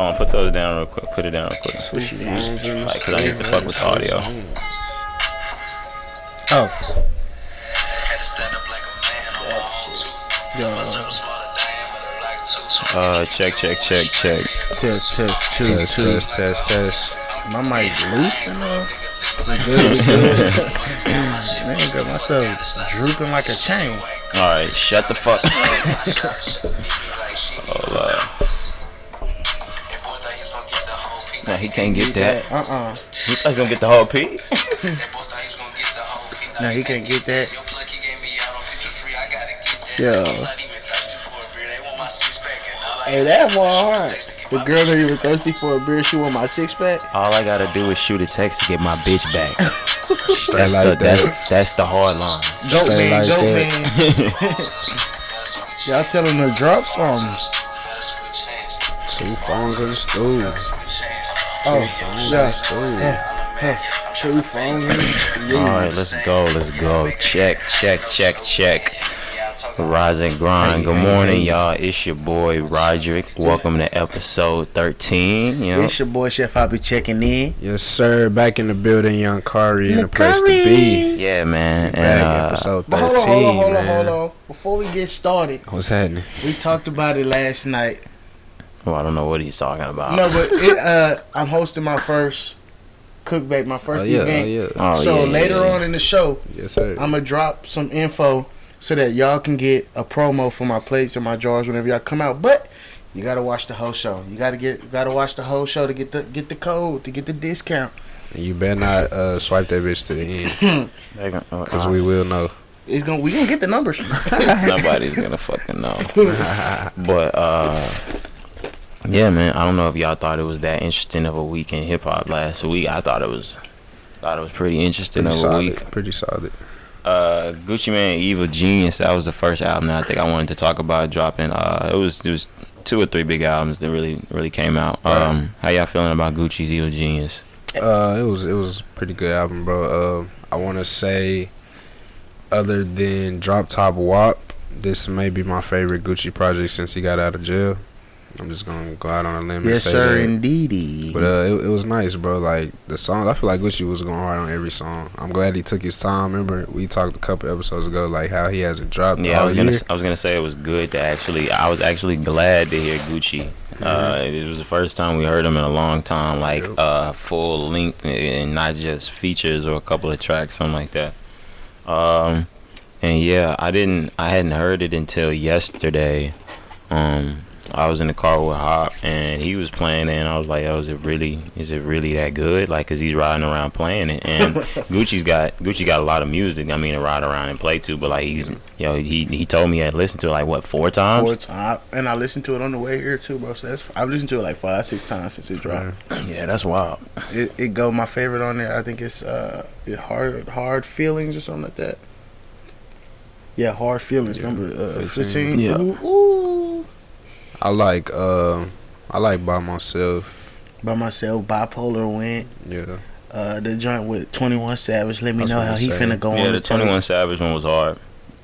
Hold on, put those down real quick. Put it down real quick. Switch phones in the Like, cause I need to fuck with the audio. Oh, Had to stand up like a man on my own too. yo, Myself a smaller diameter, like two. Uh, check, check, check, check. test, test, two, Test, two. test, test, test. My mic loose and all. We good, we good. Man, got myself drooping like a chain. All right, shut the fuck. Up. Hold up. No, he can't get that. Uh uh He thought he gonna get the whole P. No, he can't get that. Yo. Hey, that one hard. The girl that even thirsty for a beer, she want my six pack. All I gotta do is shoot a text to get my bitch back. That's like the that. that's that's the hard line. Goat Straight man, like goat that. man. Y'all tell him to drop some. Two phones in the stool. Oh, Phones in yeah. the stool. Two phones. in- All right, let's go, let's go. Check, check, check, check. Rise and grind. Good morning, y'all. It's your boy Roderick. Welcome to episode 13. You know, It's your boy Chef. I'll be checking in. Yes, sir. Back in the building, young Kari in the place to be. yeah, man. And uh, episode 13, hold on, hold on, hold on, hold on. Before we get started, What's happening? we talked about it last night. Well, I don't know what he's talking about. No, but it, uh, I'm hosting my first cookback, my first Oh, yeah, oh, event. yeah. Oh, so yeah, yeah, later yeah. on in the show, Yes, sir. I'm gonna drop some info so that y'all can get a promo for my plates and my jars whenever y'all come out. But you gotta watch the whole show. You gotta get, you gotta watch the whole show to get the get the code to get the discount. You better not uh, swipe that bitch to the end, They gon- uh, because we will know. It's gonna we gonna get the numbers. Nobody's gonna fucking know. but uh yeah, man. I don't know if y'all thought it was that interesting of a week in hip hop last week. I thought it was thought it was pretty interesting Pretty of a solid. week. Pretty solid. Uh Gucci Mane Evil Genius, that was the first album that I think I wanted to talk about dropping. Uh it was it was two or three big albums that really really came out. Um how y'all feeling about Gucci's Evil Genius? Uh, it was it was a pretty good album, bro. Uh, I want to say, other than Drop Top Wop, this may be my favorite Gucci project since he got out of jail. I'm just gonna go out on a limb yes, and say sir, that. indeedy. But uh, it, it was nice, bro. Like the songs, I feel like Gucci was going hard on every song. I'm glad he took his time. Remember, we talked a couple episodes ago, like how he hasn't dropped Yeah, I all was gonna year. I was gonna say it was good to actually I was actually glad to hear Gucci. Uh, it was the first time we heard him in a long time, like Yep. uh, full length and not just features or a couple of tracks, something like that. Um, and yeah, I didn't I hadn't heard it until yesterday. Um, I was in the car with Hop and he was playing it and I was like, "Oh, is it really is it really that good?" Like, cause he's riding around playing it and Gucci's got Gucci got a lot of music. I mean, to ride around and play to, but like he's yo know, he he told me I listened to it like what four times. Four time, and I listened to it on the way here too, bro. So that's I've listened to it like five, six times since it dropped. Yeah, that's wild. It, it go my favorite on there. I think it's uh, it hard hard feelings or something like that. Yeah, hard feelings. Yeah, Number uh, 15. fifteen. Yeah. Ooh, ooh. I like uh, I like by myself. By myself, bipolar went. Yeah, Uh, the joint with Twenty One Savage. Let me That's know how I'm he saying. finna go Yeah, on the the. Twenty One Savage one was hard.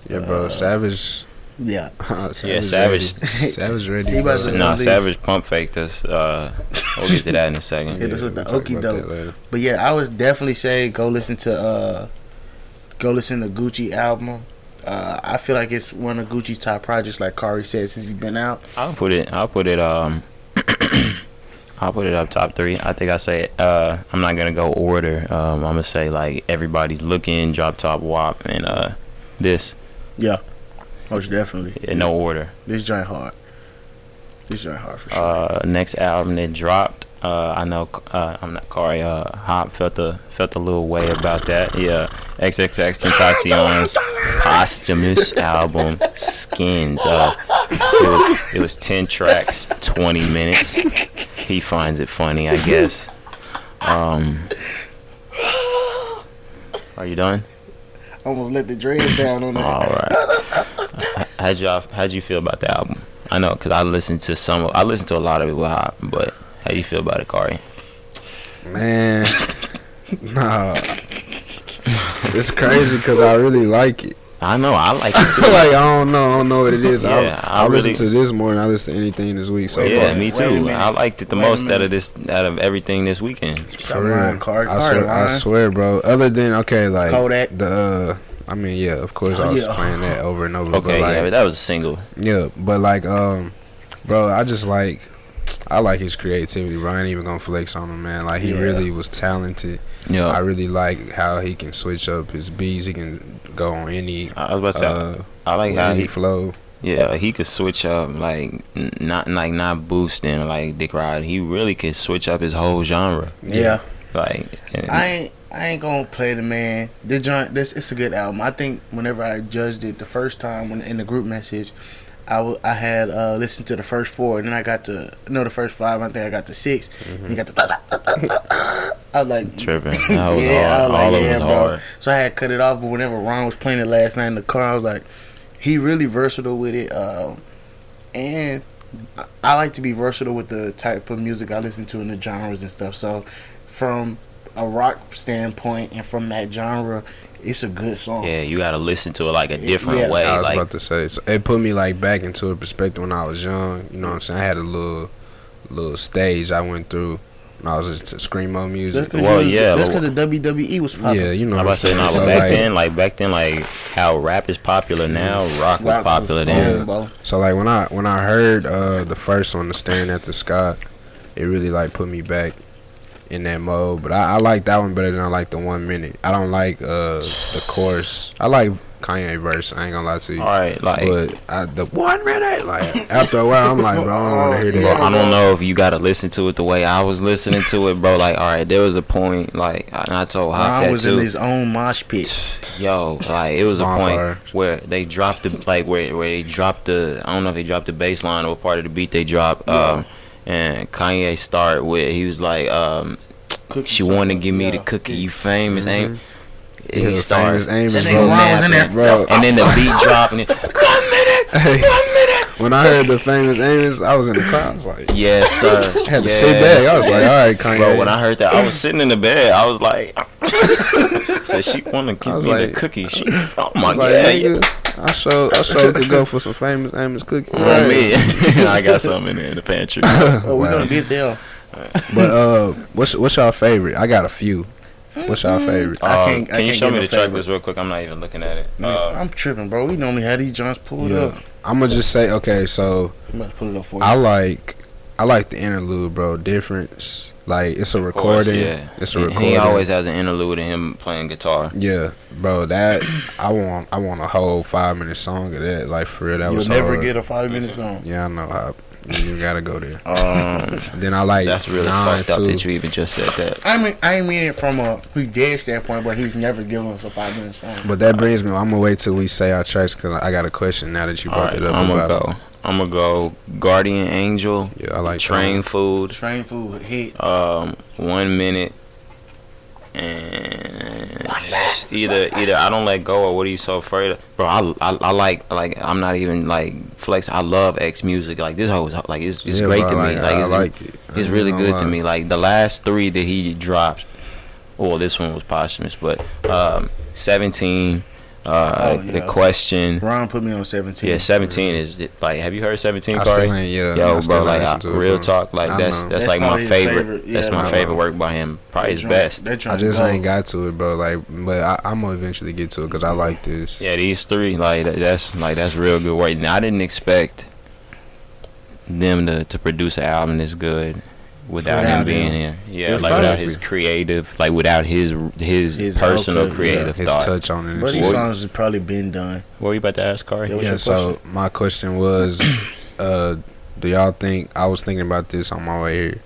yeah, bro. Uh, Savage. Yeah, Savage Yeah, Savage. Ready. Savage ready. He about bro. Nah, leave. Savage pump faked us. Uh, we'll get to that in a second. Hit us with we'll the talk okie doke. but yeah, I would definitely say go listen to uh, go listen to Gucci album. Uh, I feel like it's one of Gucci's top projects, like Kari said, since he's been out. I'll put it. I'll put it. Um, I'll put it up top three. I think I say. Uh, I'm not gonna go order. Um, I'm gonna say like everybody's looking. Drop top wop, and uh, this Yeah, most definitely. in no order. This joint hard. This joint hard for sure. Uh, next album that dropped. Uh, I know. Uh, I'm not Corey. Uh, Hop felt a felt a little way about that. Yeah. XXX Tentacion's posthumous album Skins. Uh, it was it was ten tracks, twenty minutes. He finds it funny, I guess. Um, are you done? I almost let the dreads down on that. All right. How'd you how'd you feel about the album? I know because I listened to some. Of, I listened to a lot of it with Hop, but how you feel about it, Kari? Man, nah. it's crazy because I really like it. I know. I like it too. like I don't know, I don't know what it is. Yeah, I, I I, listen to this more than I listen to anything this week. So yeah, far. me too. I liked it the Wait most out of this, out of everything this weekend. Stop For lying, real. Card. I Card swear, I swear, bro. Other than okay, like Kodak. the uh, I mean, yeah, of course, I Oh, was yeah. playing that over and over. Okay, but like, yeah, but that was a single. Yeah, but like, um, bro, I just like, I like his creativity, bro. I ain't even gonna flex on him, man. Like, he Yeah. really was talented. Yeah, I really like how he can switch up his beats. He can go on any, I was about to say, uh, I like how he, flow. yeah, he could switch up like not like not boosting like Dick Ride. He really could switch up his whole genre. Yeah. Like, and- I ain't I ain't gonna play the man. The joint this it's a good album. I think whenever I judged it the first time when in the group message, I, w- I had uh listened to the first four and then I got to no the first five. I think I got to 6 And you got the I was like tripping. Was yeah, I was like, All yeah, bro. hard. So I had cut it off, but whenever Ron was playing it last night in the car, I was like, he really versatile with it. Um, and I- I like to be versatile with the type of music I listen to and the genres and stuff. So from a rock standpoint and from that genre, it's a good song. Yeah, you gotta listen to it like a different Yeah. way. I was Like, about to say, so it put me like back into a perspective when I was young. You know what I'm saying? I had a little, little stage I went through when I was just to screamo music. because Well, yeah, that's because the WWE was popular. Yeah, you know I what I'm was about to say, saying. no, So back like, then, like back then, like how rap is popular now, rock was popular was then. on, bro. So like when I when I heard uh the first one, the staring at the sky, it really like put me back in that mode. But I, I like that one better than I like the one minute. I don't like uh the chorus. I like Kanye verse. I ain't gonna lie to you. All right, like. But I, the one minute, like after a while, I'm like, bro, I don't want to hear Bro. I don't know if you gotta listen to it the way I was listening to it, bro. Like, all right, there was a point, like, and I told Hop Ron that was in his own mosh pit. Yo, like, it was a point where they dropped the, like, where where they dropped the, I don't know if they dropped the bass line or part of the beat they dropped. Um, and Kanye start with, he was like, um, Cookie she wanted to give me the Yeah. cookie. You famous, ain't? Yeah, He started, famous Amos, That bro. was in there. Bro, and then the beat dropped, and it, Hey, when I heard the famous Amos, I was in the car. I was like, yes, sir. I had to yes, sit back. I was like, all right, Kanye. Bro, when I heard that, I was sitting in the bed. I was like, "So she want to give me like- the cookie." She, oh my was god, like, yeah, nigga, I sure, I sure could go for some famous Amos cookies. on me. I got something in there in the pantry. Oh, we're Wow. gonna get there. But uh, what's what's y'all favorite? I got a few. What's y'all favorite? I Um, can't- I can you can't show me no the track favorite. list real quick? I'm not even looking at it. Man, Uh, I'm tripping, bro. We normally had these joints pulled Yeah, up. I'm gonna just say okay. So I'm about to pull it up for you. I like I like the interlude, bro. Difference. Like it's a of course, recording. yeah. It's a He- recording. He always has an interlude of him playing guitar. Yeah, bro. That I want. I want a whole five minute song of that. Like for real, that You'll was never hard. get a five minute song. Yeah, I know how. You gotta go there. Um, Then I like that's really nine fucked up too. that you even just said that. I mean, I ain't mean it from a he dead standpoint, but he's never given us a five minute song. But that brings me. I'm gonna wait till we say our tracks because I got a question now that you brought right, it up. I'm gonna about go. I'm gonna go. Guardian Angel. Yeah, I like Train that Food, Train food hit. um, One Minute, and either either I don't let go or what are you so afraid of, bro? I, I, I like like I'm not even like flex. I love X music. Like this whole like it's it's Yeah, great bro, to I me. like- Like I it's, like it. It's really good to me. Like the last three that he dropped. Well, this one was posthumous, but um, 17, uh, Oh, the question. Ron put me on seventeen. Yeah, 17 is like. Have you heard 17, I still ain't. Yeah, Yo, I bro, ain't like I, listen to it, real talk, like that's that's, That's like my probably his favorite. favorite. That's my favorite work by him. Probably his That best. I just go. ain't got to it, bro. Like, but I, I'm gonna eventually get to it because I like this. Yeah, these three, like that- that's like that's real good work. Now I didn't expect them to, to produce an album this good without, Without him being him. here. Yeah, It's like without his creative, like without his his, His personal output, yeah. creative His touch on it. But shit. these songs have probably been done. What were you about to ask, Corey? Yeah, yeah. So my question was, uh, do y'all think I was thinking about this on my way here?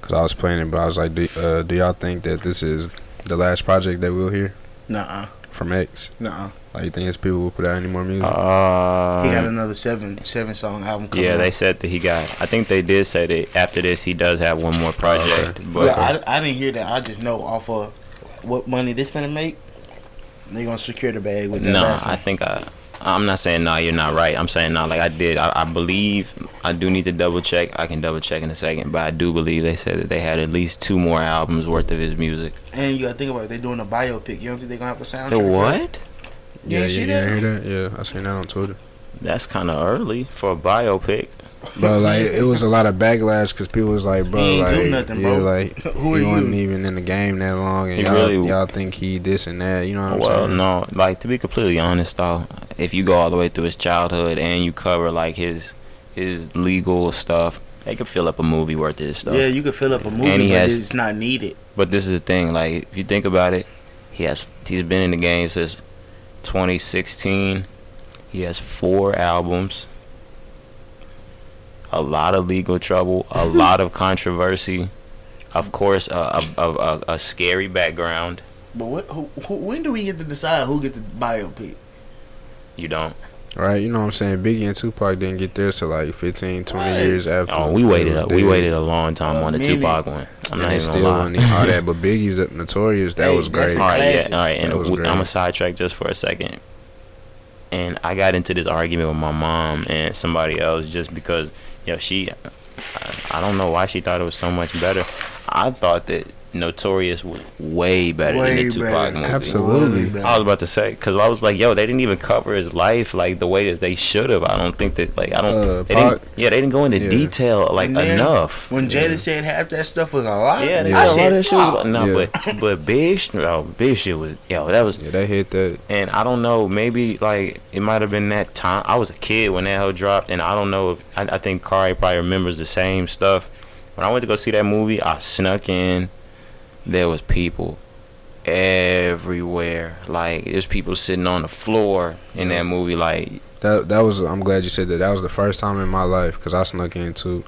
Cause I was playing it, but I was like, do, uh, do y'all think that this is the last project that we'll hear Nuh-uh. from X? Nuh-uh. Like, you think his people will put out any more music? Uh, He got another seven seven song album coming. yeah, they out. said that he got. I think they did say that after this he does have one more project. But Yeah, I, I didn't hear that. I just know off of what money this finna make. They gonna secure the bag with that. No, raffle. I think I. I'm not saying no. You're not right. I'm saying no. Like I did. I, I believe. I do need to double check. I can double check in a second. But I do believe they said that they had at least two more albums worth of his music. And you gotta think about it. They're doing a biopic. You don't think they're gonna have a soundtrack? The what? You Yeah, ain't yeah, see you that? hear that? Yeah, I seen that on Twitter. That's kind of early for a biopic. But like it was a lot of backlash because people was like, bro, He ain't like, nothing, yeah, like Who are he you? wasn't even in the game that long, and He y'all, really- y'all think he this and that. You know what I'm Well, saying? no, like to be completely honest though, if you go all the way through his childhood and you cover like his his legal stuff, they could fill up a movie worth of his stuff. Yeah, you could fill up a movie, And he but has- it's not needed. But this is the thing, like if you think about it, he has he's been in the game since 2016. He has four albums. A lot of legal trouble, a lot of controversy, of course, a, a, a, a scary background. But what? Who, who, when do we get to decide who get the biopic? You don't. Right? You know what I'm saying? Biggie and Tupac didn't get theirs till like 15, 20 Right. years after. Oh, we waited. was A, we waited a long time A on the minute. Tupac one. I'm and not even still gonna lie. wasn't all that. But Biggie's notorious. That Hey, was that's great. a All right, yeah, all right. And we- I'm a sidetrack just for a second. And I got into this argument with my mom and somebody else just because, you know, she, I, I don't know why she thought it was so much better. I thought that Notorious was way better Way than the Tupac better. movie. Absolutely. I was about to say because I was like, yo, they didn't even cover his life like the way that they should have. I don't think that like I don't. Uh, they Pac? didn't, yeah, they didn't go into Yeah. detail like then enough. When Jada said half that stuff was a lie, Yeah, they I said a lot of that shit was "Wow." no, Yeah. but but big, sh- oh, big shit was yo. That was Yeah, they hit that. and I don't know, maybe like it might have been that time. I was a kid when that hell dropped, and I don't know if I, I think Kari probably remembers the same stuff. When I went to go see that movie, I snuck in. There was people everywhere. Like there's people sitting on the floor in that movie. Like That that was. I'm glad you said that. That was the first time in my life because I snuck in too.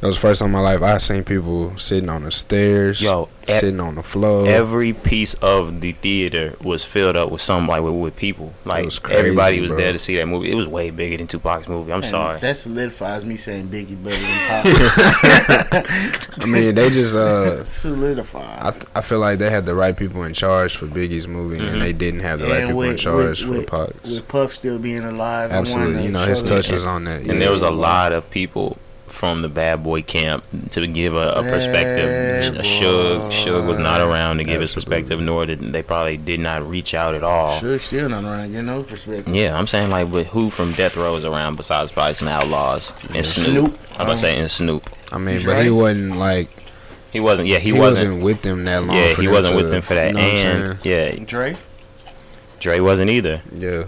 That was the first time in my life I seen people sitting on the stairs, Yo, e- sitting on the floor. every piece of the theater was filled up with some like with, with people. Like was crazy, everybody was bro. there to see that movie. It was way bigger than Tupac's movie. I'm And sorry. That solidifies me saying Biggie better than Pop. I mean, they just. uh solidified. I th- I feel like they had the right people in charge for Biggie's movie, Mhm. and they didn't have the right people in charge for Pac's. with Puff still being alive. Absolutely, to you know his touch was on that. and yeah. there was a lot of people from the bad boy camp to give a, a perspective. Bad Suge, Suge was not around to give his perspective, nor did they probably did not reach out at all. Suge still not around. Get no perspective. Yeah, I'm saying like, but who from Death Row is around besides probably some Outlawz and Snoop? Snoop. I'm about to say and Snoop. I mean, but he wasn't like He wasn't. Yeah, he, he, wasn't. wasn't, with them that long. yeah, for he wasn't to- with them for that. You know what I'm and yeah, Dre. Dre wasn't either. yeah,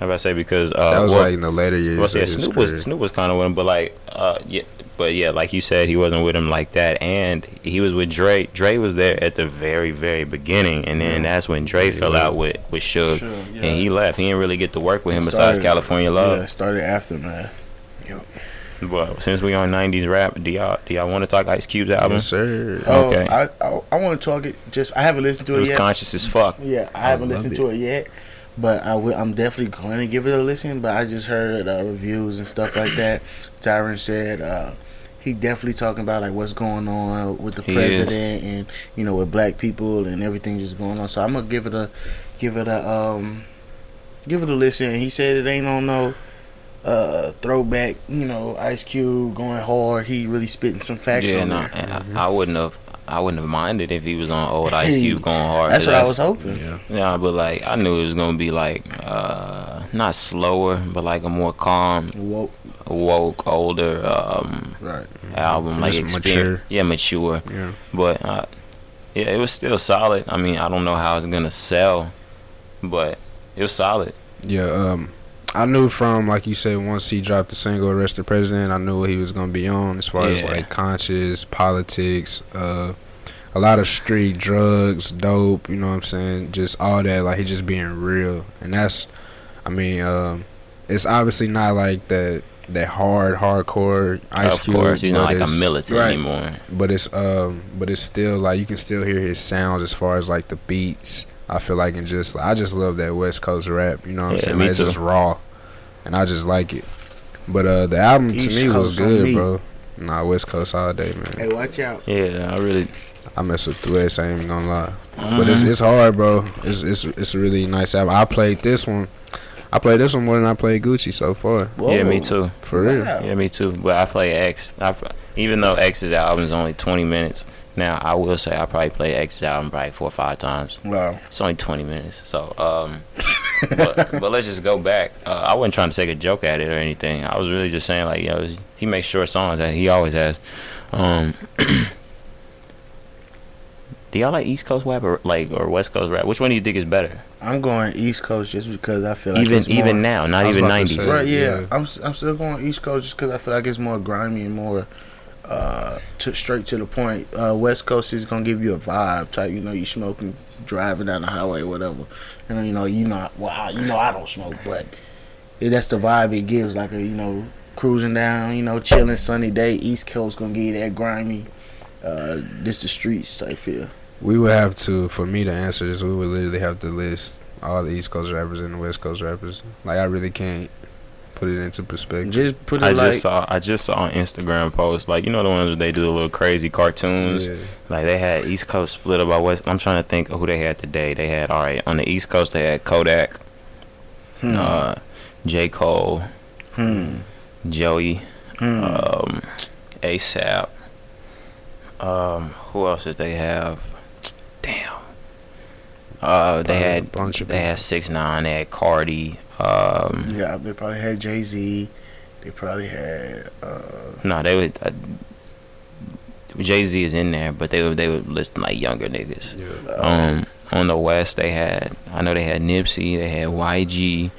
I'm about to say because uh, that was well, like in the later years. Well, yeah, Snoop career. was Snoop was kind of with him, but like, uh, yeah, but yeah, like you said, he wasn't with him like that, and he was with Dre. Dre was there at the very, very beginning, and then that's when Dre fell out with with Suge, Sure, yeah. and he left. He didn't really get to work with him besides Started- California Yeah, Love. started aftermath. But since we on '90s rap, do y'all do y'all want to talk Ice Cube's album? Yes, sir. Oh, Okay. I I, I want to talk it. Just I haven't listened to It it, was yet. conscious as fuck. Yeah, I haven't listened it. to it yet, but I will, I'm definitely going to give it a listen. But I just heard uh, reviews and stuff like that. Tyron said uh, he definitely talking about like what's going on with the He is. president and you know with black people and everything just going on. So I'm gonna give it a give it a um give it a listen. He said it ain't on no uh throwback. You know, Ice Cube going hard. He really spitting some facts Yeah, on no, there. and I, I wouldn't have. I wouldn't have minded if he was on old Ice Cube going hard. That's what I was hoping. Yeah, Yeah, but like I knew it was gonna be like uh not slower, but like a more calm, Whoa, woke, older um right. album, like mature. Yeah, mature. yeah. But uh, yeah, it was still solid. I mean, I don't know how it's gonna sell, but it was solid. Yeah, um, I knew from like you said once he dropped the single "Arrest the President," I knew what he was gonna be on as far as like conscious politics, uh, a lot of street drugs, dope. You know what I'm saying? Just all that. Like he just being real, and that's, I mean, um, it's obviously not like that that hard hardcore Ice of Cube. course, he's not like a militant right. anymore. but it's um but it's still like you can still hear his sounds as far as like the beats i feel like and just i just love that west coast rap you know what i'm Yeah, saying me Like, it's just raw and i just like it but uh the album East to me was Coast on good me. bro nah west coast all day man. Hey, watch out. Yeah, I really. i mess with the west i ain't even gonna lie but Mm-hmm. it's it's hard bro it's it's it's a really nice album i played this one i played this one more than i played gucci so far yeah, me too. for real Wow. Yeah, me too. But I play X. I, even though X's album is only 20 minutes, Now I will say I probably played X album probably four or five times. Wow. It's only twenty minutes, so um, but, but let's just go back. Uh, I wasn't trying to take a joke at it or anything. I was really just saying like, you know, he makes short songs that he always has. Um, do y'all like East Coast rap or like or West Coast rap? Which one do you think is better? I'm going East Coast just because I feel like even it's more, even now, not even nineties. say- Right, yeah. Yeah. I'm s- I'm still going East Coast just because I feel like it's more grimy and more uh to straight to the point. Uh, West Coast is gonna give you a vibe type. You know, you smoking, driving down the highway, whatever. And you know, you know, well, I, you know, I don't smoke, but that's the vibe it gives. Like a you know, cruising down, you know, chilling, sunny day. East Coast gonna give you that grimy. Uh, this the streets type feel. We would have to, for me to answer this, we would literally have to list all the East Coast rappers and the West Coast rappers. Like I really can't put it into perspective. Just put it I like just saw I just saw an Instagram post like you know the ones where they do the little crazy cartoons. Yeah. Like they had East Coast split up by West. I'm trying to think of who they had today. They had all right on the East Coast. They had Kodak, hmm, uh, J Cole, hmm, Joey, hmm. um, ASAP. Um, who else did they have? Damn. Uh, they Probably a had bunch of they had six nine. They had Cardi. Um, Yeah, they probably had Jay Z. They probably had. Uh, no, they would. Uh, Jay Z is in there, but they would they would list like younger niggas. Yeah. Um, on the West, they had I know they had Nipsey, they had YG,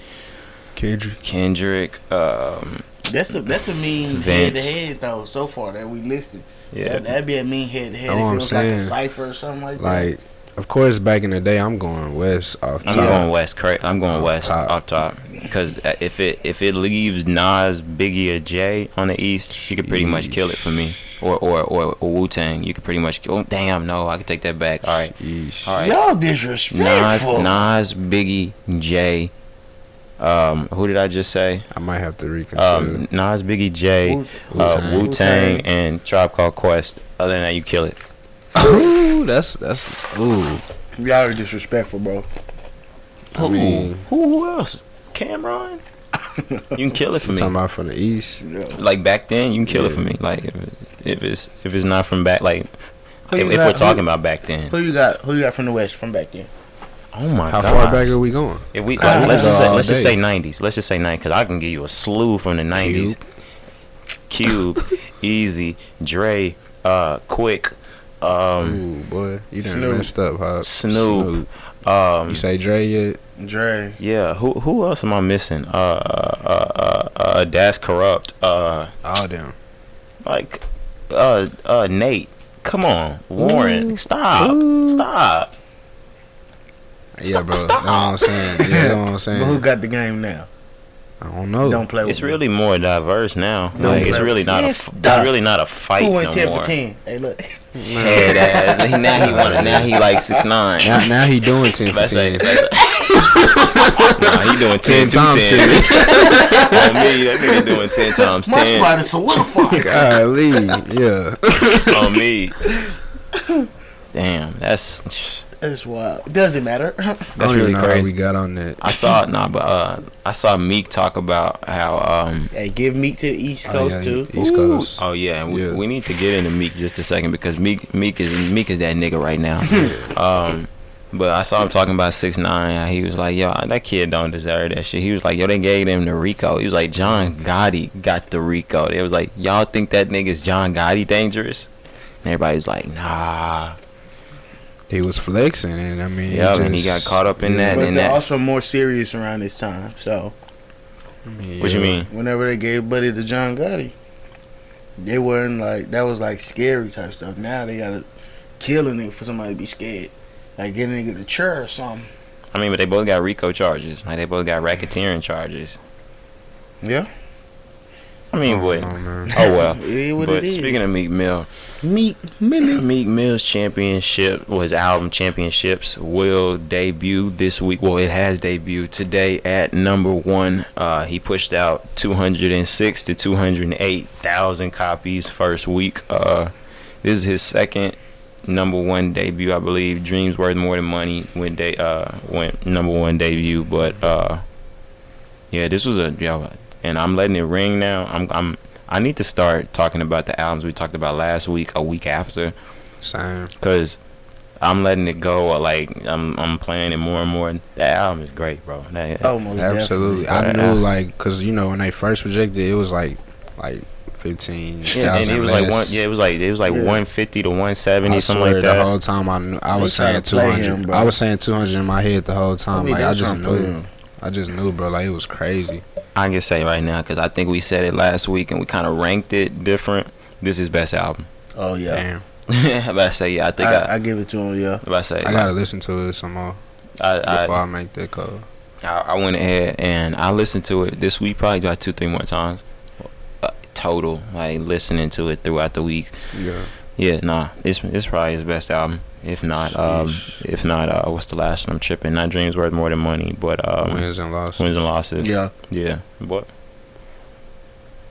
Kendrick. Kendrick. Um, that's a that's a mean head to head though. So far that we listed, yeah, that, that'd be a mean head to head. Know If what it I'm was like a saying? cipher or something like, that. Like, of course, back in the day, I'm going West off I'm going West. Correct. I'm going Off West top. off top because if it if it leaves Nas, Biggie, or Jay on the East, you could pretty much kill it for me. Or or or, or Wu Tang, you could pretty much. Oh damn, no, I could take that back. All right, Yeesh. all right. y'all Nas, disrespectful. Nas, Nas Biggie, Jay. Um, who did I just say? I might have to reconsider. Um, Nas, Biggie, Jay, Wu- uh, Wu-Tang. Wu Tang, Wu-Tang. and Tribe Called Quest. Other than that, you kill it. Ooh, that's that's ooh. Y'all are disrespectful, bro. I mean, who, who else? Cam'ron. you can kill it for I'm talking about from the East. Yeah. Like back then, you can kill it for me. Like if, if it's if it's not from back, like if, you if we're talking who- about back then. Who you got? Who you got from the West from back then? Oh my god! How god! far back are we going? If we God, let's just say all let's just say nineties. Let's just say nine because I can give you a slew from the nineties. Cube, Eazy, Dre, uh, Quik, um, Ooh, boy, you done Snoop. messed up, huh? Snoop. um, You say Dre yet? Dre. yeah. Who who else am I missing? Uh, uh, uh, uh, Daz Kurupt. Uh, All them. like, uh, uh, Nate. Come on, Warren. Stop, stop. Yeah, bro. stop. Know what I'm saying? Yeah, know what I'm saying. But who got the game now? I don't know. Don't play with It's me. really more diverse now. Don't Like, it's really not a. Yes, f- dog. It's really not a fight Who went no ten more. for ten? Hey, look. Head ass. He- Now he want. Now he like six nine. Now, now he doing 10 for 10. let's nah, he doing 10, 10 times times 10. On me, that nigga doing 10 times My 10. spot is solidified. Golly, yeah. On me. Damn, that's That's wild. Doesn't matter. That's really even know how we got on that. I saw nah, but uh, I saw Meek talk about how um. hey, give Meek to the East Oh, Coast yeah, too. East Coast. Oh yeah, and we, Yeah. we need to get into Meek just a second because Meek Meek is Meek is that nigga right now. um, but I saw him talking about six nine. He was like, "Yo, that kid don't deserve that shit." He was like, "Yo, they gave him the Rico." He was like, "John Gotti got the Rico." They was like, "Y'all think that nigga's John Gotti dangerous?" And everybody was like, "Nah." He was flexing, and I mean, Yeah, just, and he got caught up in that- But and they're that- also more serious around this time. So I mean, What you mean? whenever they gave Buddy to John Gotti, they weren't like that was like scary type stuff. Now they gotta kill a nigga for somebody to be scared. Like get a nigga the chair or something. I mean, but they both got Rico charges. Like they both got racketeering charges. Yeah. I mean, I boy. don't know, man. Oh well. It is what But it is. speaking of Meek Mill, Meat Millie. Meek Mill's championship, well, his album Championships, will debut this week. Well, it has debuted today at number one. Uh, he pushed out 206 to 208,000 copies first week. Uh, this is his second number one debut, I believe. Dreams Worth More Than Money when they uh went number one debut, but uh, yeah, this was a yo, and I'm letting it ring now. I'm I'm I need to start talking about the albums we talked about last week, a week after, Same. Cause I'm letting it go. Like I'm I'm playing it more and more. That album is great, bro. That, Oh, most Absolutely. definitely. I Right. knew like because you know when they first projected it was like like fifteen Yeah, and it was less. like one. Yeah, it was like it was like Yeah. 150 to 170, I something swear like the that. whole time I knew I They was saying 200 him, I was saying two hundred in my head the whole time. mean, like I just trying to play knew. him. I just knew, bro. Like it was crazy. I can say right now because I think we said it last week and we kind of ranked it different. This is best album. Oh yeah. Damn. I'm about to say yeah. I think I. I, I give it to him. Yeah. I'm about to say I gotta listen to it some more I, before I, I, make that call. I, I went ahead and I listened to it this week probably about two three more times. Uh, total like listening to it throughout the week. Yeah. Yeah, nah, it's it's probably his best album. If not, um, if not, uh, what's the last one? I'm tripping. Not dreams worth more than money, but um, Wins and losses. wins and losses. Yeah. Yeah, but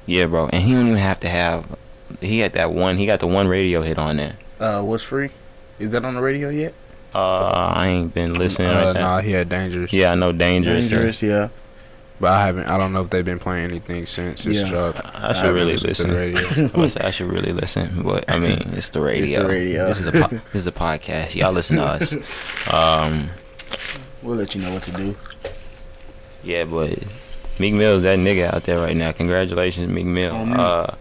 yeah, bro, and he don't even have to have. He had that one. He got the one radio hit on there. Uh, what's free? Is that on the radio yet? Uh, I ain't been listening. Uh, like that. nah, he had dangerous. Yeah, I know dangerous. Dangerous. Yeah. But I haven't. I don't know if they've been playing anything since it's Yeah. dropped. I should haven't really listened to listen. the radio. I'm gonna say I should really listen, but I mean, it's the radio. It's the radio. This is a po- this is a podcast. Y'all listen to us. Um, We'll let you know what to do. yeah, but Meek Mill's that nigga out there right now. Congratulations, Meek Mill. Oh. Uh,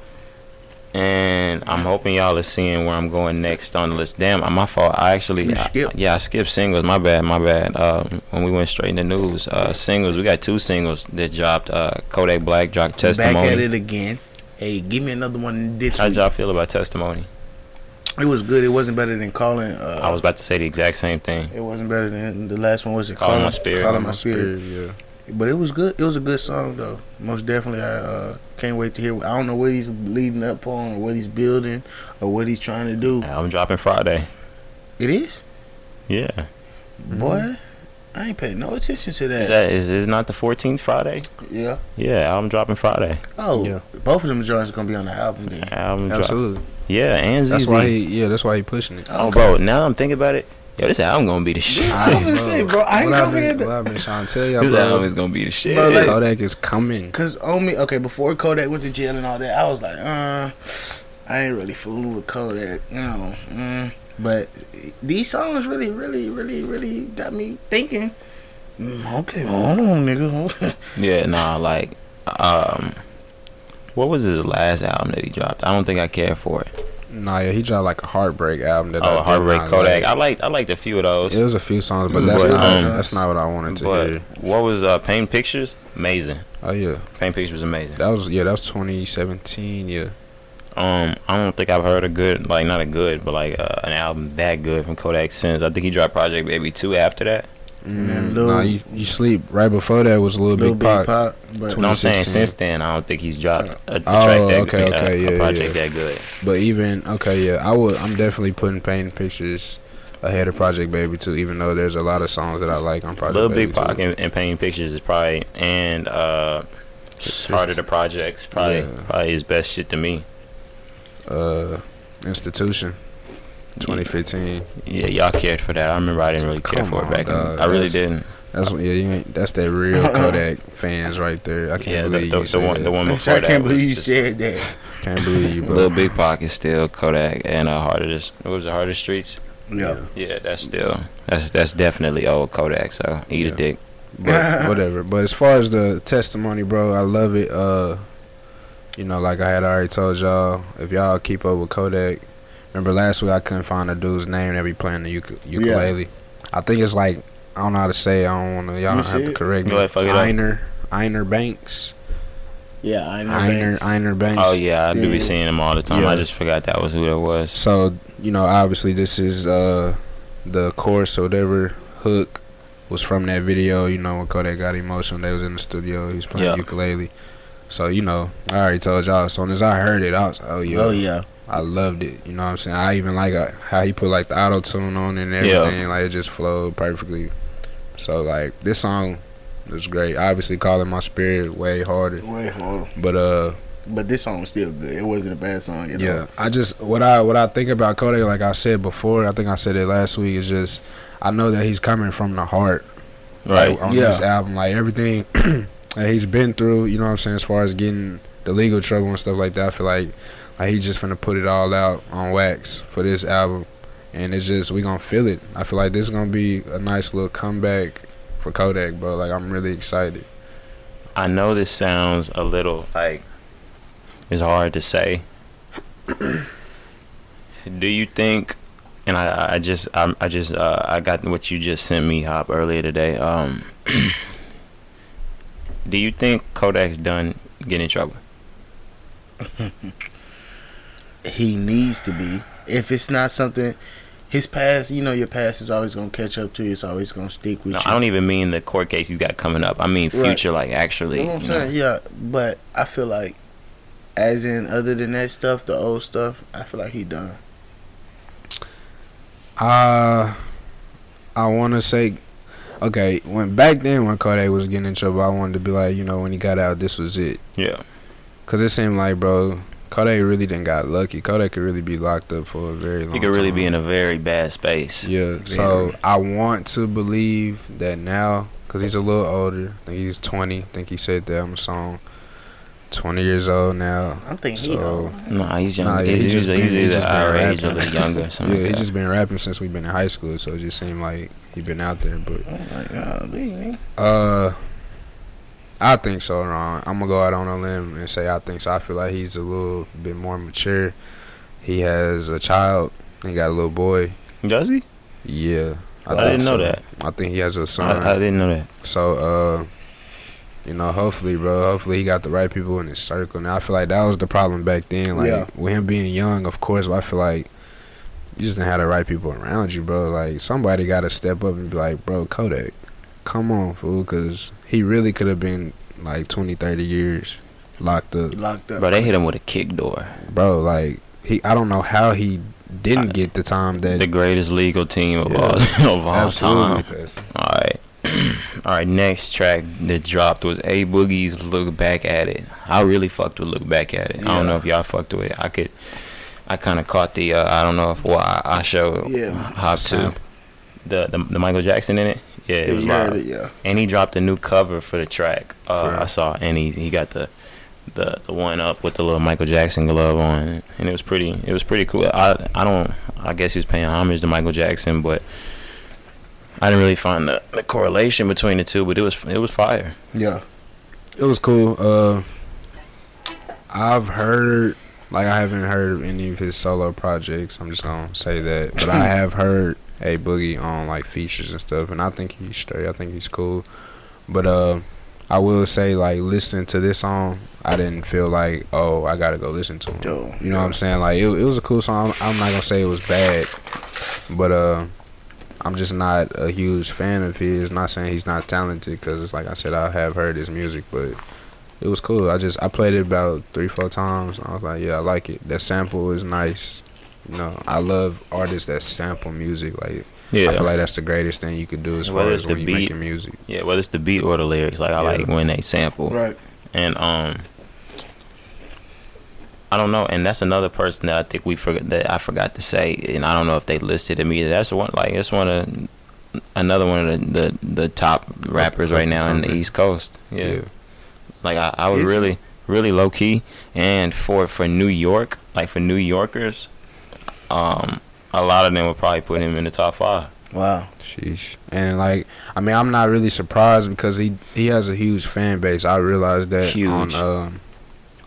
and I'm hoping y'all are seeing where I'm going next on the list. Damn, my fault. I actually, I- skipped. yeah, I skipped singles. My bad, my bad. Um, when we went straight into news, uh, singles, we got two singles that dropped. Uh, Kodak Black dropped testimony. Back at it again. Hey, give me another one this How'd week. y'all feel about Testimony? It was good. It wasn't better than calling. Uh, I was about to say the exact same thing. It wasn't better than the last one. Was it Calling My Spirit. Calling My my spirit. yeah. But it was good. It was a good song though. Most definitely. I uh, can't wait to hear. I don't know what he's leading up on, or what he's building, or what he's trying to do. I'm dropping Friday. It is, Yeah. boy. I ain't paying no attention to that. That is is not the 14th Friday? Yeah. Yeah, I'm dropping Friday. Oh, Yeah. both of them joints are gonna be on the album then. Album drop. Absolutely. Yeah, and ZEZE. That's why he. Yeah, that's why he pushing it. Oh, bro, now I'm thinking about it. Yo, this album gonna be the shit. I was gonna say, bro, I ain't what I've coming been, what I've been trying to tell y'all, This album is gonna be the shit. Bro, like- Kodak is coming. Cause on me, okay, before Kodak went to jail and all that, I was like, uh, I ain't really fooling with Kodak, you know. Mm. But these songs really, really, really, really got me thinking. Mm, okay, hold on, nigga. yeah, nah, like, um, what was his last album that he dropped? I don't think I care for it. Nah, yeah, he dropped like a heartbreak album that I Oh, did Heartbreak Kodak. like. I liked I liked a few of those. It was a few songs, but that's But, not um, that's not what I wanted to but hear. what was uh, Paint Pictures? Amazing. Oh yeah, Paint Pictures was amazing. that was yeah, that was 2017. Yeah, Um, I don't think I've heard a good, like not a good, but like uh, an album that good from Kodak since. I think he dropped Project Baby two after that. Mm, Lil- nah, you, you sleep right before that was a little, Little big Big pop. Pop, but No, I'm saying since then, I don't think he's dropped a, a Oh, track that okay, good, okay, a, yeah, a project yeah. that good. But even okay, yeah, I would. I'm definitely putting Painting Pictures ahead of Project Baby too. Even though there's a lot of songs that I like on Project Little Baby Big Pac too. and, and Painting Pictures is probably and uh, Heart of the Projects probably Yeah. probably his best shit to me. Uh, Institution, 2015. Yeah, y'all cared for that. I remember I didn't really care Come for on, it back. dog. then. I really That's- didn't. That's yeah, you ain't, that's that real Kodak fans right there. I can't Yeah, the, believe the, you the said one that. the one I before that can't was believe you just- said that. Can't believe you, bro. Little Big Pocket still Kodak and uh, Heart of what was the hardest Streets? Yeah. Yeah, that's still that's that's definitely old Kodak. So eat a dick. but whatever. But as far as the testimony, bro, I love it. Uh, you know, like I had already told y'all, if y'all keep up with Kodak, remember last week I couldn't find the dude's name that be playing the uk- ukulele. I think it's like I don't know how to say. it. I don't want to. Y'all You don't have to correct me. Go ahead, fuck it up. Einer, Einer Bankz, Yeah, I know. Einer, Bankz. Einer Bankz. Oh yeah, I do Yeah. be seeing him all the time. I just forgot that was who that was. So you know, obviously, this is uh the chorus or whatever hook was from that video. You know, when Kodak got emotional, they was in the studio. He was playing Yeah. ukulele. So you know, I already told y'all. As soon as I heard it, I was oh yeah, Oh yeah. I loved it. You know what I'm saying? I even like uh, how he put like the auto tune on and everything. Like it just flowed perfectly. So like this song was great. Obviously, calling my spirit way harder, Wait, hold on. but uh. But this song was still good. It wasn't a bad song. You know? Yeah, I just what I what I think about Kodak, like I said before, I think I said it last week. Is just I know that he's coming from the heart, Right. like, on Yeah. this album, like everything that he's been through. You know what I'm saying? As far as getting the legal trouble and stuff like that, I feel like like he's just gonna put it all out on wax for this album. and it's just we gonna feel it. I feel like this is gonna be a nice little comeback for Kodak, bro. Like I'm really excited. I know this sounds a little like it's hard to say. Do you think? And I, I just, I, I just, uh, I got what you just sent me, Hop, earlier today. Um, do you think Kodak's done getting in trouble? He needs to be. If it's not something, his past, you know, your past is always gonna catch up to you. It's always gonna stick with No, you. I don't even mean the court case he's got coming up. I mean Right. future, like actually. You know what I'm saying? Yeah, but I feel like, as in other than that stuff, the old stuff, I feel like he done. Uh, I want to say, okay, when back then when Kodak was getting in trouble, I wanted to be like, you know, when he got out, this was it. Yeah. Cause it seemed like, bro, Kodak really didn't got lucky. Kodak could really be locked up for a very long. Time. He could really time. be in a very bad space. Yeah, so I want to believe that now, cause he's a little older. I think he's twenty. I think he said that on the song. Twenty years old now. I'm thinking he So old. Nah, he's young. Nah, yeah, he he's, just he's, been- he either just been age a rapping. little younger. or yeah, like he just been rapping since we've been in high school. So it just seemed like he been out there. But Oh my god, uh, I think so, Ron. I'm gonna go out on a limb and say I think so. I feel like he's a little bit more mature. He has a child. He got a little boy. Does he? Yeah, I, think didn't know that. I think he has a son. I, I didn't know that. So, uh, you know, hopefully, bro, hopefully he got the right people in his circle. Now, I feel like that was the problem back then. Like, Yeah. with him being young, of course, but I feel like you just didn't have the right people around you, bro. Like, somebody got to step up and be like, bro, Kodak, come on, fool, because he really could have been like 20, 30 years locked up. Locked up. Bro, they hit him with a kick door. Bro, like, he, I don't know how he didn't get the time that. The greatest legal team of Yeah. all of all Absolutely. time. All right. All right, next track that dropped was A Boogie's Look Back at It. I really fucked with Look Back at It. I don't know if y'all fucked with it. I could, I kind of caught the, uh, I don't know if what I, I showed Yeah. Hop to. The, the the Michael Jackson in it. Yeah, it was live. it, yeah. And he dropped a new cover for the track. Uh, For? I saw, and he he got the, the the one up with the little Michael Jackson glove on, and it was pretty. It was pretty cool. I I don't. I guess he was paying homage to Michael Jackson, but I didn't really find the, the correlation between the two. But it was it was fire. Yeah. It was cool. Uh, I've heard, like, I haven't heard of any of his solo projects. I'm just gonna say that, but I have heard a boogie on like features and stuff, and I think he's straight. I think he's cool. But uh, I will say, like, listening to this song, I didn't feel like, oh, I gotta go listen to him. Yo, You know what I'm saying? Like, it, it was a cool song. I'm not gonna say it was bad, but uh. I'm just not a huge fan of his. Not saying he's not talented, because it's like I said, I have heard his music, but it was cool. I just I played it about three, four times. I was like, yeah, I like it. That sample is nice. You know, I love artists that sample music. Like, yeah. I feel like that's the greatest thing you could do as Whether far it's as the when you beat- making music. yeah. Whether it's the beat or the lyrics, like I Yeah. like when they sample. Right. and um I don't know, and that's another person that I think we forgot that I forgot to say, and I don't know if they listed him either. That's one like it's one of another one of the the, the top rappers right now in the East Coast. Yeah, Yeah. like I, I was Is really really low key, and for for New York, like for New Yorkers, um, a lot of them would probably put him in the top five. Wow. Sheesh. And like, I mean, I'm not really surprised because he he has a huge fan base. I realized that Huge. on um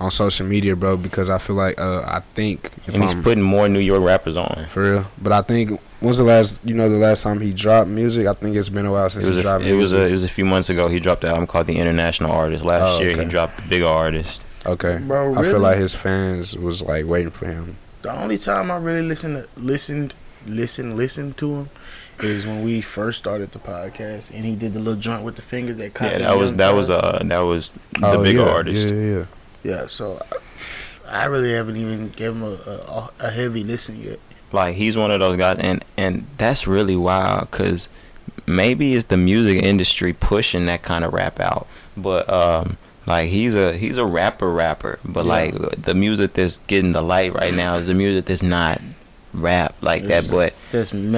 on social media, bro. Because I feel like uh I think if And he's I'm- putting more New York rappers on. For real. But I think when's the last you know the last time he dropped music? I think it's been a while since It was he a, dropped it was a it was a few months ago. He dropped the album called The International Artist. Last Oh, year he dropped The Bigger Artist. okay. Bro, really? I feel like his fans was like waiting for him. The only time I really listened to, listened listen listened to him is when we first started the podcast and he did the little joint with the fingers that caught Yeah, that was that guy. was uh that was the Oh, bigger yeah, artist. Yeah, yeah. yeah. So I, I really haven't even given him a, a, a heavy listen yet. Like he's one of those guys, and and that's really wild because maybe it's the music industry pushing that kind of rap out, but um. Like he's a he's a rapper rapper, but Yeah. like the music that's getting the light right now is the music that's not rap like that. But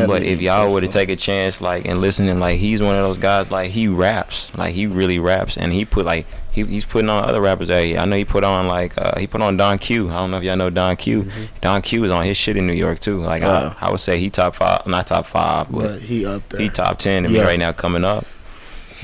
but if y'all were to take a chance, like, and listen him, like, he's one of those guys, like, he raps, like, he really raps, and he put like, he, he's putting on other rappers. Hey, I know he put on like, uh, he put on Don Q. I don't know if y'all know Don Q. Don Q is on his shit in New York too. Like, Wow. I, I would say he top five, not top five, but but he up there. he top ten to me right now coming up.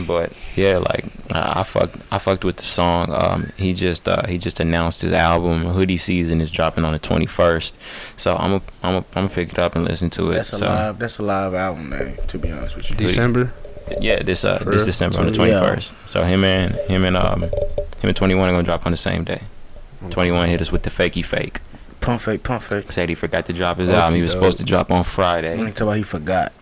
But yeah, like I, I fucked I fucked with the song. Um, he just uh, he just announced his album Hoodie Season is dropping on the twenty first. So I'm a, I'm a, I'm gonna pick it up and listen to it. that's a so live. That's a live album name. To be honest with you. December. yeah, this uh For this? December on the Yeah. twenty first. So him and him and um him and twenty one are gonna drop on the same day. Twenty one hit us with the fakey fake. Pump fake, pump fake. Said he forgot to drop his Okey album. He was doke. supposed to drop on I Friday. ain't talk about he forgot.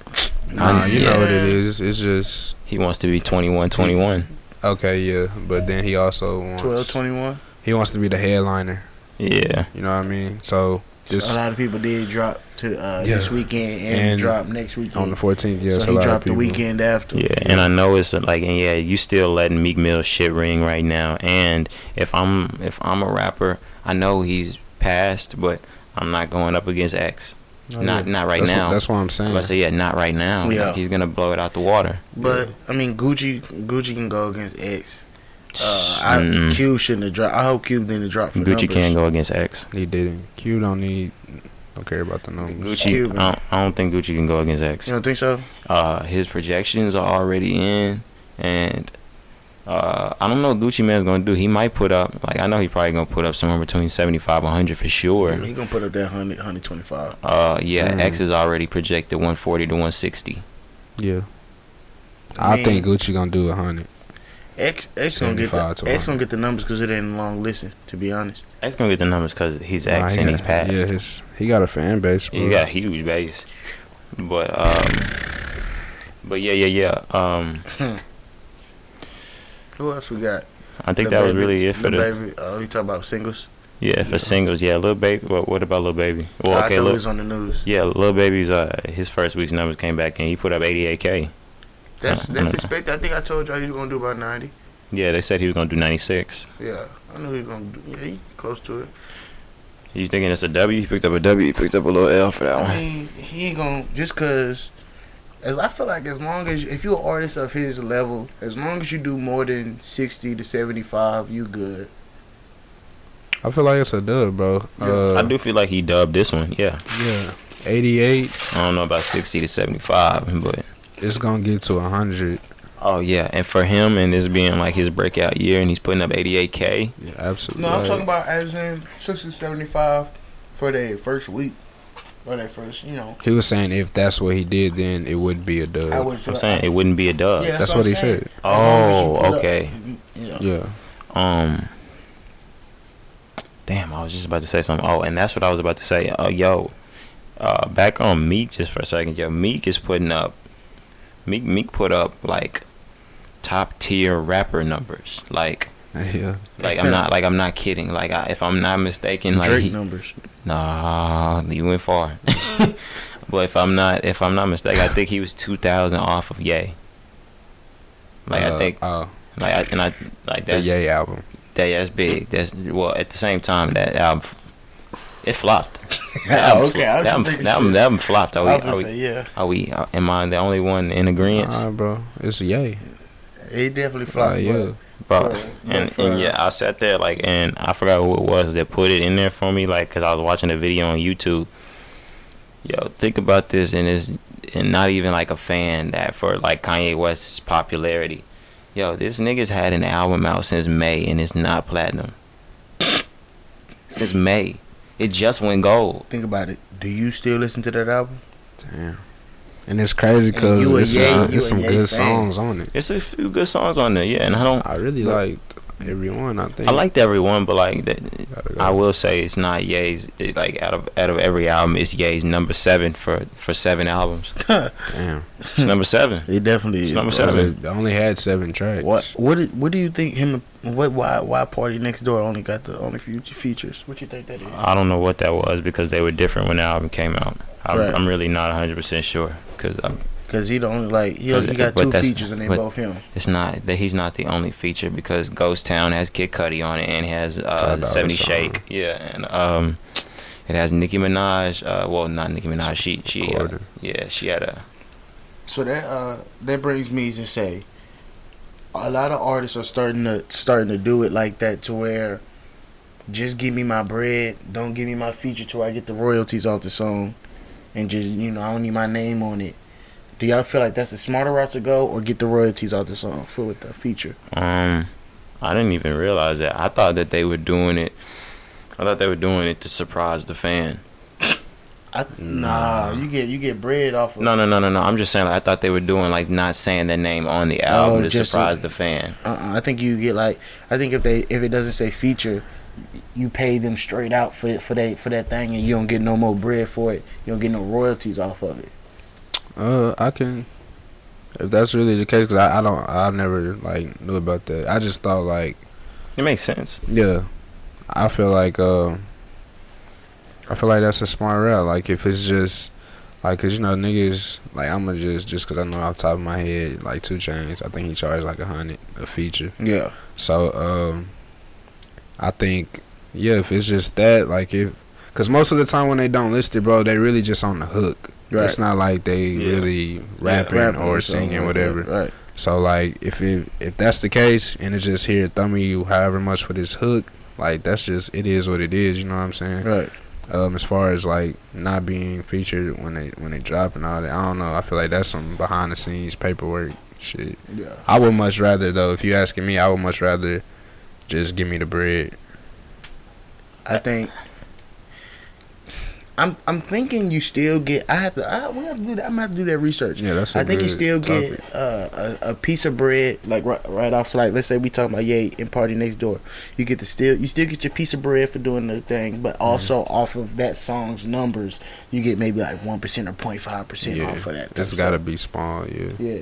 Nah, you Yeah. know what it is. It's just He wants to be 21, 21. Okay, yeah. But then he also wants 12, 21. he wants to be the headliner. Yeah. You know what I mean? So just a lot of people did drop to uh, Yeah. this weekend and, And drop next weekend. on the 14th, yes, so a he lot dropped of the weekend after. Yeah, and I know it's uh, like, and yeah, you still letting Meek Mill shit ring right now. And if I'm if I'm a rapper, I know he's passed, but I'm not going up against X. Oh, not yeah. not right that's now. What, that's what I'm I'm saying. about to say yeah, not right now. Yeah. Like, he's gonna blow it out the water. But I mean, Gucci, Gucci can go against X. Uh, I, Mm-mm. Cube shouldn't have dropped. I hope Cube didn't drop for Gucci numbers. can't go against X. He didn't. Q don't need. Don't care about the numbers. Gucci, Cuban. I don't, I don't think Gucci can go against X. You don't think so? Uh, his projections are already in, and uh, I don't know what Gucci Mane's gonna do. He might put up, like I know he probably gonna put up somewhere between 75 100 for sure. He gonna put up that 100, 125. Uh, yeah, Mm. X is already projected 140 to 160. Yeah. I mean, think Gucci gonna do a hundred. X X gonna get the, to X gonna get the numbers because it ain't a long listen. To be honest, X gonna get the numbers because he's Nah, X he and got- he's passed. Yeah, his, he got a fan base. Bro. he got a huge base, but um, but yeah, yeah, yeah. Um, who else we got? I think Lil that was Baby- really it for Lil the baby. Oh, you talking about singles? yeah for singles. Yeah, Lil Baby. What what about Lil Baby? Well, I okay, thought it was on the news. Yeah, Lil Baby's uh his first week's numbers came back and he put up 88k. That's Uh, that's uh. expected. I think I told y'all he was gonna do about 90. Yeah, they said he was gonna do 96. Yeah, I knew he was gonna do. Yeah, he close to it. You thinking it's a W? He picked up a W. He picked up a little L for that I one. mean, he ain't gonna just cause. As I feel like, as long as if you're an artist of his level, as long as you do more than sixty to seventy five, you good. I feel like it's a dub, bro. Uh, I do feel like he dubbed this one. Yeah, Yeah. 88. I don't know about 60 to 75, but It's gonna get to a hundred. oh yeah, and for him and this being like his breakout year and he's putting up 88k. Yeah, absolutely. No, I'm Like, talking about as in sixty seventy five for the first week or their first, you know. He was saying if that's what he did, then it would be a dub. I wouldn't feel I'm saying it wouldn't be a dub. Yeah, That's what what he saying. said. As long as you Oh, put up- okay. Yeah. Yeah. Um. Damn, I was just about to say something. Oh, and that's what I was about to say. Uh, yo, uh, back on Meek just for a second. Yo, Meek is putting up. Meek Meek put up like top tier rapper numbers. Like, Yeah. like I'm not like I'm not kidding. Like, I, if I'm not mistaken, like Drake he, numbers. nah, you went far. but if I'm not if I'm not mistaken, I think he was two thousand off of Ye. Like I Uh, think Oh, like I, and I like the that's Ye album. that that's big. That's well at the same time that album it flopped. That album, okay, I was that album, thinking that album, that album flopped. Are we? Are we? say yeah. Are we? uh, Am I the only one in agreement? Nah, bro. It's Ye. He definitely Uh, flopped. yeah. But Right. and, But, and yeah, I sat there like, and I forgot who it was that put it in there for me, like, cause I was watching a video on YouTube. Yo, think about this, and it's and not even like a fan that for like Kanye West's popularity. Yo, this nigga's had an album out since May, and it's not platinum. since May, it just went gold. Think about it. Do you still listen to that album? Damn. And it's crazy because it's, Ye- uh, it's some Ye good songs on it. It's a few good songs on there, yeah, and I don't. I really liked every one. I think. I liked everyone, but like, the, Gotta go. I will say it's not Ye's. It, like out of out of every album, it's Ye's number seven for for seven albums. Damn. It's number seven. It definitely It's is. number seven. They only had seven tracks. What what do, what do you think him what why why Party Next Door only got the only few features? What you think that is? I don't know what that was because they were different when the album came out. I'm, Right. I'm really not 100 percent sure because Because he the only like he, Cause- he got two features and they both him. it's not that he's not the only feature because Ghost Town has Kid Cudi on it and has uh, 70 Sign. Shake. Yeah, and um, It has Nicki Minaj. Uh, well, not Nicki Minaj. She she uh, yeah she had a So that uh that brings me to say a lot of artists are starting to starting to do it like that to where just give me my bread, don't give me my feature till I get the royalties off the song and just you know, I don't need my name on it. Do y'all feel like that's a smarter route to go or get the royalties off the song for with the feature? um. I didn't even realize that. I thought that they were doing it. I thought they were doing it to surprise the fan. I, nah, you get you get bread off of No, no, no, no, no. I'm just saying. Like, I thought they were doing like not saying their name on the album Oh, to just surprise the fan. Uh-uh, I think you get like I think if they if it doesn't say feature, you pay them straight out for for that for that thing, and you don't get no more bread for it. You don't get no royalties off of it. Uh, I can. If that's really the case, because I, I don't, I never like knew about that. I just thought like, It makes sense. yeah, I feel like, uh, I feel like that's a smart route. Like if it's just, like, cause you know niggas, like I'ma just, just cause I know off the top of my head, like 2 Chainz, I think he charged like a hundred a feature. Yeah, So, um, I think, yeah, if it's just that, like if, cause most of the time when they don't list it, bro, they really just on the hook. Right. It's not like they Yeah. really rapping, Rapping or something singing, whatever. Right. So like if it if that's the case and it's just here thumbing you however much for this hook, like that's just it is what it is, you know what I'm saying? Right. Um as far as like not being featured when they when they drop and all that, I don't know. I feel like that's some behind the scenes paperwork shit. Yeah. I would much rather though, if you asking me, I would much rather just give me the bread. I think. I'm I'm thinking you still get. I have to. I, we have to do that. I'm gonna have to do that research. Yeah, that's a I think you still topic. get uh, a, a piece of bread like right, right off. So like let's say we talking about Ye and Party Next Door. You get the still you still get your piece of bread for doing the thing, Mm-hmm. but also off of that song's numbers, you get maybe like one percent or 0.5 percent Yeah. off of that. It's type gotta be small, yeah. Yeah.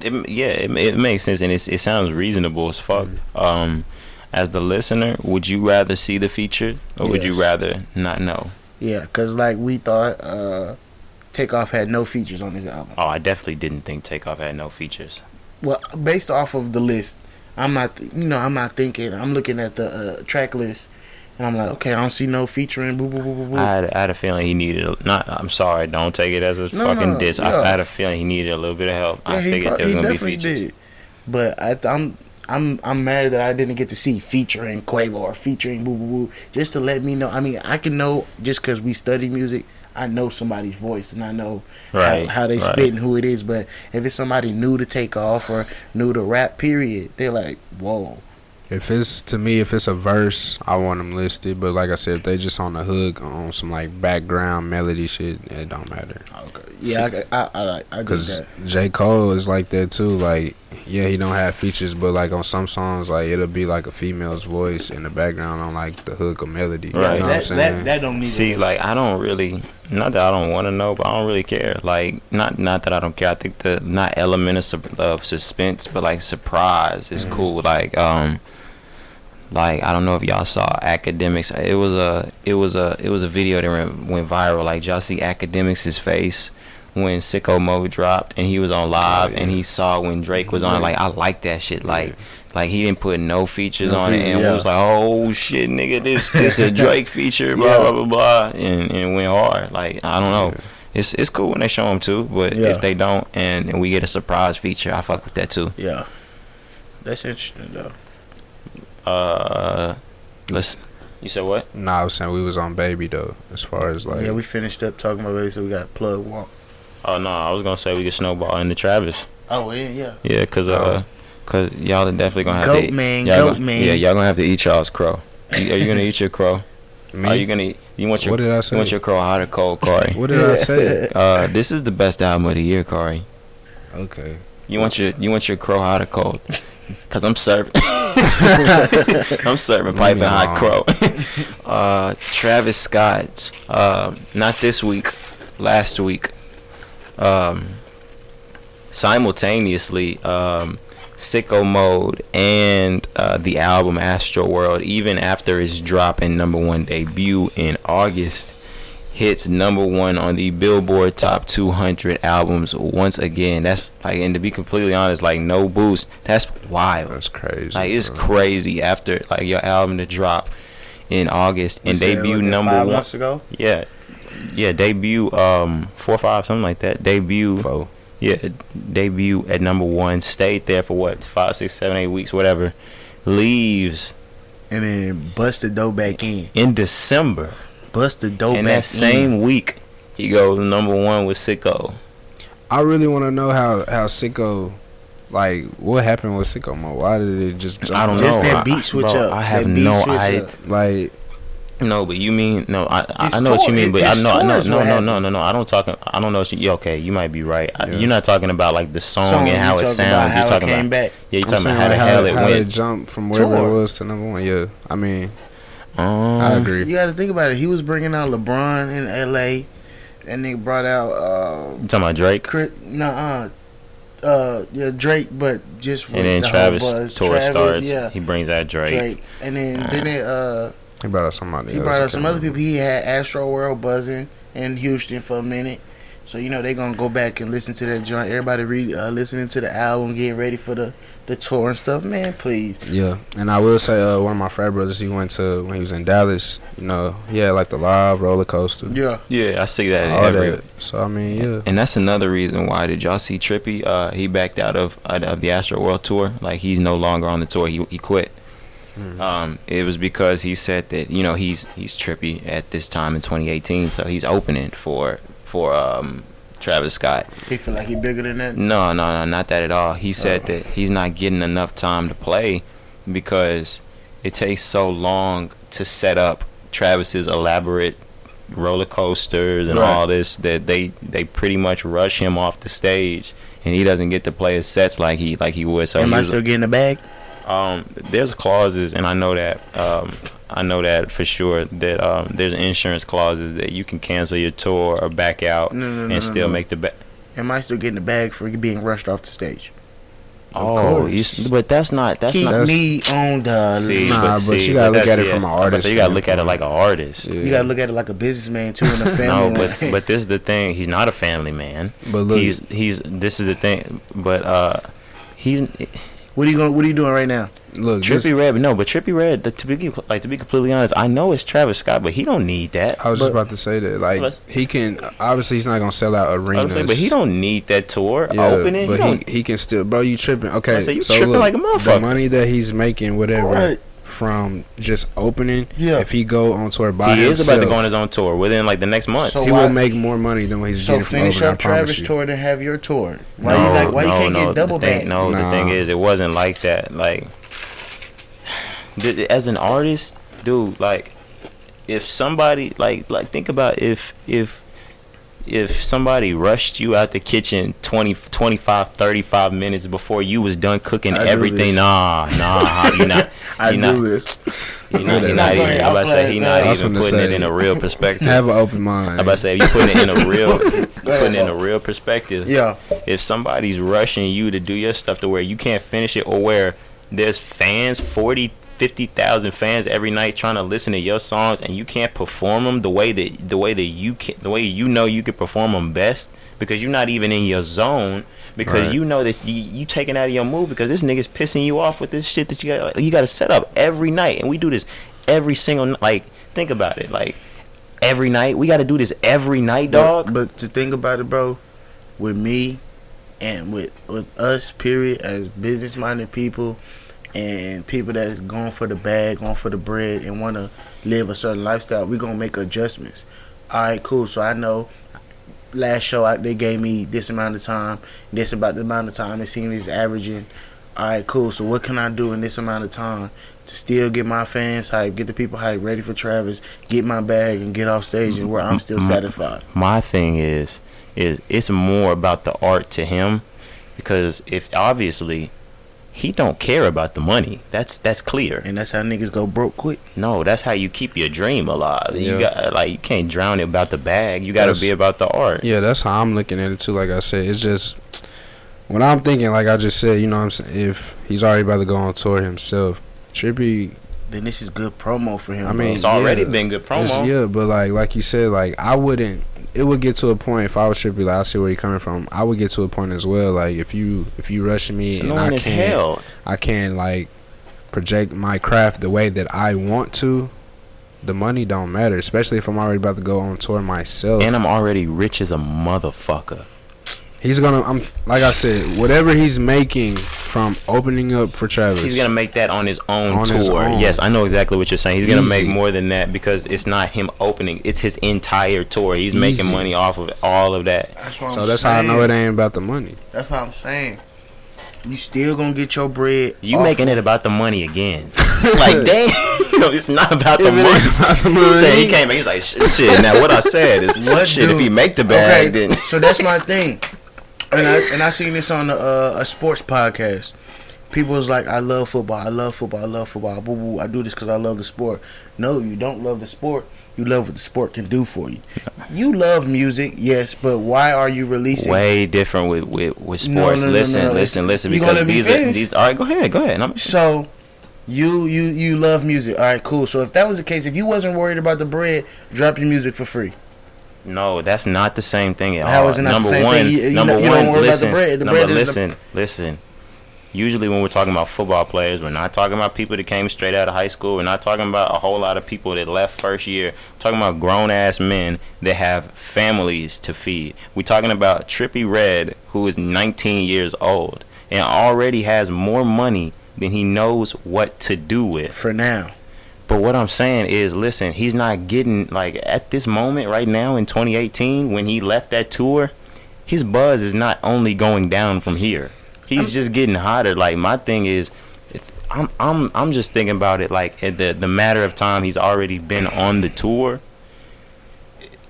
It, yeah, it, it makes sense and it's, it sounds reasonable as fuck. Mm-hmm. Um, as the listener, would you rather see the feature or would you rather not know? Yeah, cause like we thought, uh, Takeoff had no features on his album. Oh, I definitely didn't think Takeoff had no features. Well, based off of the list, I'm not, you know, I'm not thinking. I'm looking at the uh, track list, and I'm like, okay, I don't see no featuring. Boo, boo, boo, boo, boo. I had, I had a feeling he needed. A, not. I'm sorry. Don't take it as a No, fucking diss. yeah. I, I had a feeling he needed a little bit of help. I Yeah, he, figured pro- there was gonna be features. did. But I, I'm, I'm, I'm mad that I didn't get to see featuring Quavo or featuring Boo Boo Boo, just to let me know. I mean, I can know just because we study music. I know somebody's voice and I know Right, how, how they right. spit and who it is. But if it's somebody new to take off or new to rap, period, they're like, whoa. If it's to me, if it's a verse, I want them listed. But like I said, if they just on the hook on some like background melody shit, it don't matter. Okay. Yeah, I, I, I, like- I get Cause. J Cole is like that too. Like, yeah, he don't have features, but like on some songs, like it'll be like a female's voice in the background on like the hook or melody. Right. You know what I'm that, saying? that, that don't need See, like I don't really. Not that I don't want to know, but I don't really care. Like, not not that I don't care. I think the not element of, of suspense, but like surprise is cool. Like, um, like I don't know if y'all saw Akademiks. It was a it was a it was a video that went, went viral. Like, y'all see Akademiks' face when Sicko Mode dropped and he was on live Oh, and he saw when Drake was on. Like, I like that shit. Like. Like he didn't put no features No on it, and yeah. we was like, "Oh shit, nigga, this this a Drake feature, blah Yeah. blah blah blah," and, and it went hard. Like I don't know, Yeah. it's it's cool when they show them too, but Yeah. if they don't, and, and we get a surprise feature, I fuck with that too. Yeah. That's interesting though. Uh, let's. You said what? Nah, I was saying we was on baby though. As far as like, yeah, we finished up talking about baby, so we got plug walk. Oh no, I was gonna say we could snowball into Travis. Oh yeah, yeah. Yeah, cause uh, cause y'all are definitely gonna have Goat to. man, y'all goat gonna- man. Yeah, y'all gonna have to eat y'all's crow. You- Are you gonna eat your crow? me. Are you gonna? Eat, you want your? what did I say? You want your crow hot or cold, Corey? what did I say? Uh, this is the best album of the year, Corey. okay. You want your you want your crow hot or cold? Cause I'm serving. I'm serving piping hot crow. uh, Travis Scott's. Uh, not this week. Last week. Um, simultaneously, um, Sicko Mode and uh, the album Astroworld, even after its drop and number one debut in August, hits number one on the Billboard Top 200 albums once again. That's like, and to be completely honest, like no boost. That's wild. That's crazy. Like it's bro. crazy after like your album to drop in August and You debut what, number five one. months ago. Yeah, yeah, debut um four or five something like that. Debut Foe. yeah, debut at number one. Stayed there for what five, six, seven, eight weeks, whatever. Leaves And then bust the dough back in. in December. Bust the dough in back that same week, he goes number one with Sicko. I really want to know how how Sicko, like, what happened with Sicko Mo? Why did it just jump? I don't know. Just that beat switch bro, up. I have That beat no switch idea. up. Like, No, but you mean no? I I, I know what you mean, but I know no tour no no no no no no. I don't talk. I don't know. What you, okay, you might be right. I, you're not talking about like the song, Song, and how it sounds. about You're how it talking came about back. yeah. You're I'm talking saying about how the how, hell it how it jumped from wherever Tour. it was to number one. Yeah, I mean, I Um, agree. You got to think about it. He was bringing out LeBron in L.A. and they brought out uh, you talking about Drake, Chris, nah, uh, uh, yeah, Drake, but just and then the Travis whole tour Travis, starts. Yeah, He brings out Drake. Drake. and then then it, uh, he brought out somebody. he brought out some other people. He had Astroworld buzzing in Houston for a minute. So you know they're gonna go back and listen to that joint. Everybody read, uh, listening to the album, getting ready for the, the tour and stuff. Man, please. Yeah, and I will say, uh, one of my frat brothers, he went to when he was in Dallas. You know, he had like the live roller coaster, Yeah, Yeah, I see that. all every, that. So I mean, yeah, And that's another reason why did y'all see Trippie? Uh, he backed out of out of the Astroworld tour. Like he's no longer on the tour. He he quit. Mhm. Um, it was because he said that you know he's he's Trippie at this time in 2018, so he's opening for for um Travis Scott. he feel like he bigger than that. No, no, no, not that at all. He said Oh. that he's not getting enough time to play because it takes so long to set up Travis's elaborate roller coasters and Right. all this that they they pretty much rush him off the stage and he doesn't get to play his sets like he like he would. So Am I still getting the bag? Um, there's clauses, and I know that. Um, I know that for sure. That um, there's insurance clauses that you can cancel your tour or back out No, no, no, and no, still no. make the back. Am I still getting the bag for being rushed off the stage? Oh, you but that's not. That's Keep not. That's- me on the. See, Nah, but see, you gotta look at it yeah, from an I was about to say, artist You gotta look at it like an artist. Yeah. You gotta look at it like a businessman too, and a No, family. but man. but this is the thing. He's not a family man. but look, He's he's. This is the thing. But uh, he's what are you going? What are you doing right now? look, Trippie this, Red. No, but Trippie Redd. To be like to be completely honest, I know it's Travis Scott, but he don't need that. I was just about to say that, like, he can obviously he's not gonna sell out I was arenas, saying, but he don't need that tour Yeah, opening. but He he he can still, bro. You tripping? Okay, say, you so tripping look, like a motherfucker. the motherfucker. money that he's making, whatever, Right. From just opening. Yeah. If he go on tour by he is about to go on his own tour within like the next month. So he why- will make more money than what he's So getting from finish opening. I up promise Travis you. tour to have your tour. Why no, you like? Why no, you can't no, get double the thing, back? No, the thing is, it wasn't like that. Like, as an artist, dude, like, if somebody like like think about if if if somebody rushed you out the kitchen 20 25 35 minutes before you was done cooking I everything this. nah nah you're not I you're do this. not, not even I'm about to say he not even putting it in a real perspective. Have an open mind. I'm about to say if you put it in a real putting it in a real perspective Yeah, if somebody's rushing you to do your stuff to where you can't finish it or where there's fans 40 50,000 fans every night trying to listen to your songs and you can't perform them the way that the way that you can the way you know you could perform them best because you're not even in your zone because Right. you know that you, you taking out of your mood because this nigga's pissing you off with this shit that you got you got to set up every night and we do this every single like think about it like every night we got to do this every night dog But, but to think about it, bro, with me and with with us, period, as business minded people and people that's going for the bag, going for the bread, and want to live a certain lifestyle, we gonna make adjustments. All right, cool. So I know last show I, they gave me this amount of time, this about the amount of time it seems is averaging. All right, cool. So what can I do in this amount of time to still get my fans hype, get the people hype, ready for Travis, get my bag, and get off stage and where I'm still satisfied. my thing is is it's more about the art to him because if obviously he don't care about the money that's that's clear And that's how niggas go broke quick. no that's how you keep your dream alive you got like you can't drown it about the bag you got to be about the art Yeah, that's how I'm looking at it too. Like I said, it's just when I'm thinking, like I just said, you know, what I'm saying if he's already about to go on tour himself, Trippie. Then this is good promo for him. I mean, it's already yeah, been good it's- promo Yeah, but like like you said, like I wouldn't. It would get to a point if I was Trippie. Like I see where you're coming from. I would get to a point as well. Like if you if you rush me it's and I can't hell I can't like project my craft the way that I want to. the money don't matter, especially if I'm already about to go on tour myself. And I'm already rich as a motherfucker. He's gonna, I'm like I said, whatever he's making from opening up for Travis. He's gonna make that on his own On tour. his own. Yes, I know exactly what you're saying. He's gonna make more than that because it's not him opening; it's his entire tour. He's making money off of all of that. That's what so I'm that's how I know it ain't about the money. That's what I'm saying. You still gonna get your bread. You making it about the money again? like, damn, no, it's not about the money. about the He said he came back. He's like, shit. shit, Now what I said is, What shit. If he make the bag, then so that's my thing. And I and I seen this on a, a sports podcast. People was like, "I love football. I love football. I love football. Boo boo. I do this because I love the sport." No, you don't love the sport. You love what the sport can do for you. You love music, yes, but why are you releasing? way different with with, with sports. no, no, listen, no, listen, listen. You Because these are these. All right, go ahead, go ahead. I'm, So, you you you love music. All right, cool. So if that was the case, if you wasn't worried about the bread, drop your music for free. No, that's not the same thing at How all. is it not the number same one, thing? You- you number you one. don't worry about the listen, bread. The number, bread is the- listen, listen. Usually, when we're talking about football players, we're not talking about people that came straight out of high school. We're not talking about a whole lot of people that left first year. We're talking about grown ass men that have families to feed. We're talking about Trippie Redd, who is 19 years old and already has more money than he knows what to do with. For now, But what I'm saying is, listen, he's not getting like at this moment right now in 2018 when he left that tour, his buzz is not only going down from here. He's um, just getting hotter. Like my thing is, if I'm I'm I'm just thinking about it like at the the matter of time he's already been on the tour.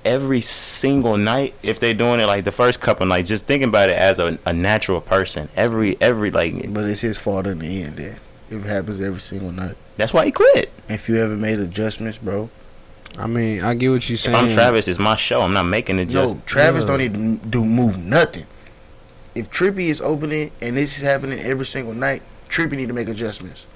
Every single night, if they're doing it like the first couple nights, just thinking about it as a, a natural person. Every every like but it's his fault in the end. Then it happens every single night. that's why he quit. If you ever made adjustments, bro. I mean, I get what you're saying. If. I'm Travis, it's my show. I'm not making it just No, Travis yeah. don't need to do move nothing. If Trippie is opening and this is happening every single night, Trippie need to make adjustments.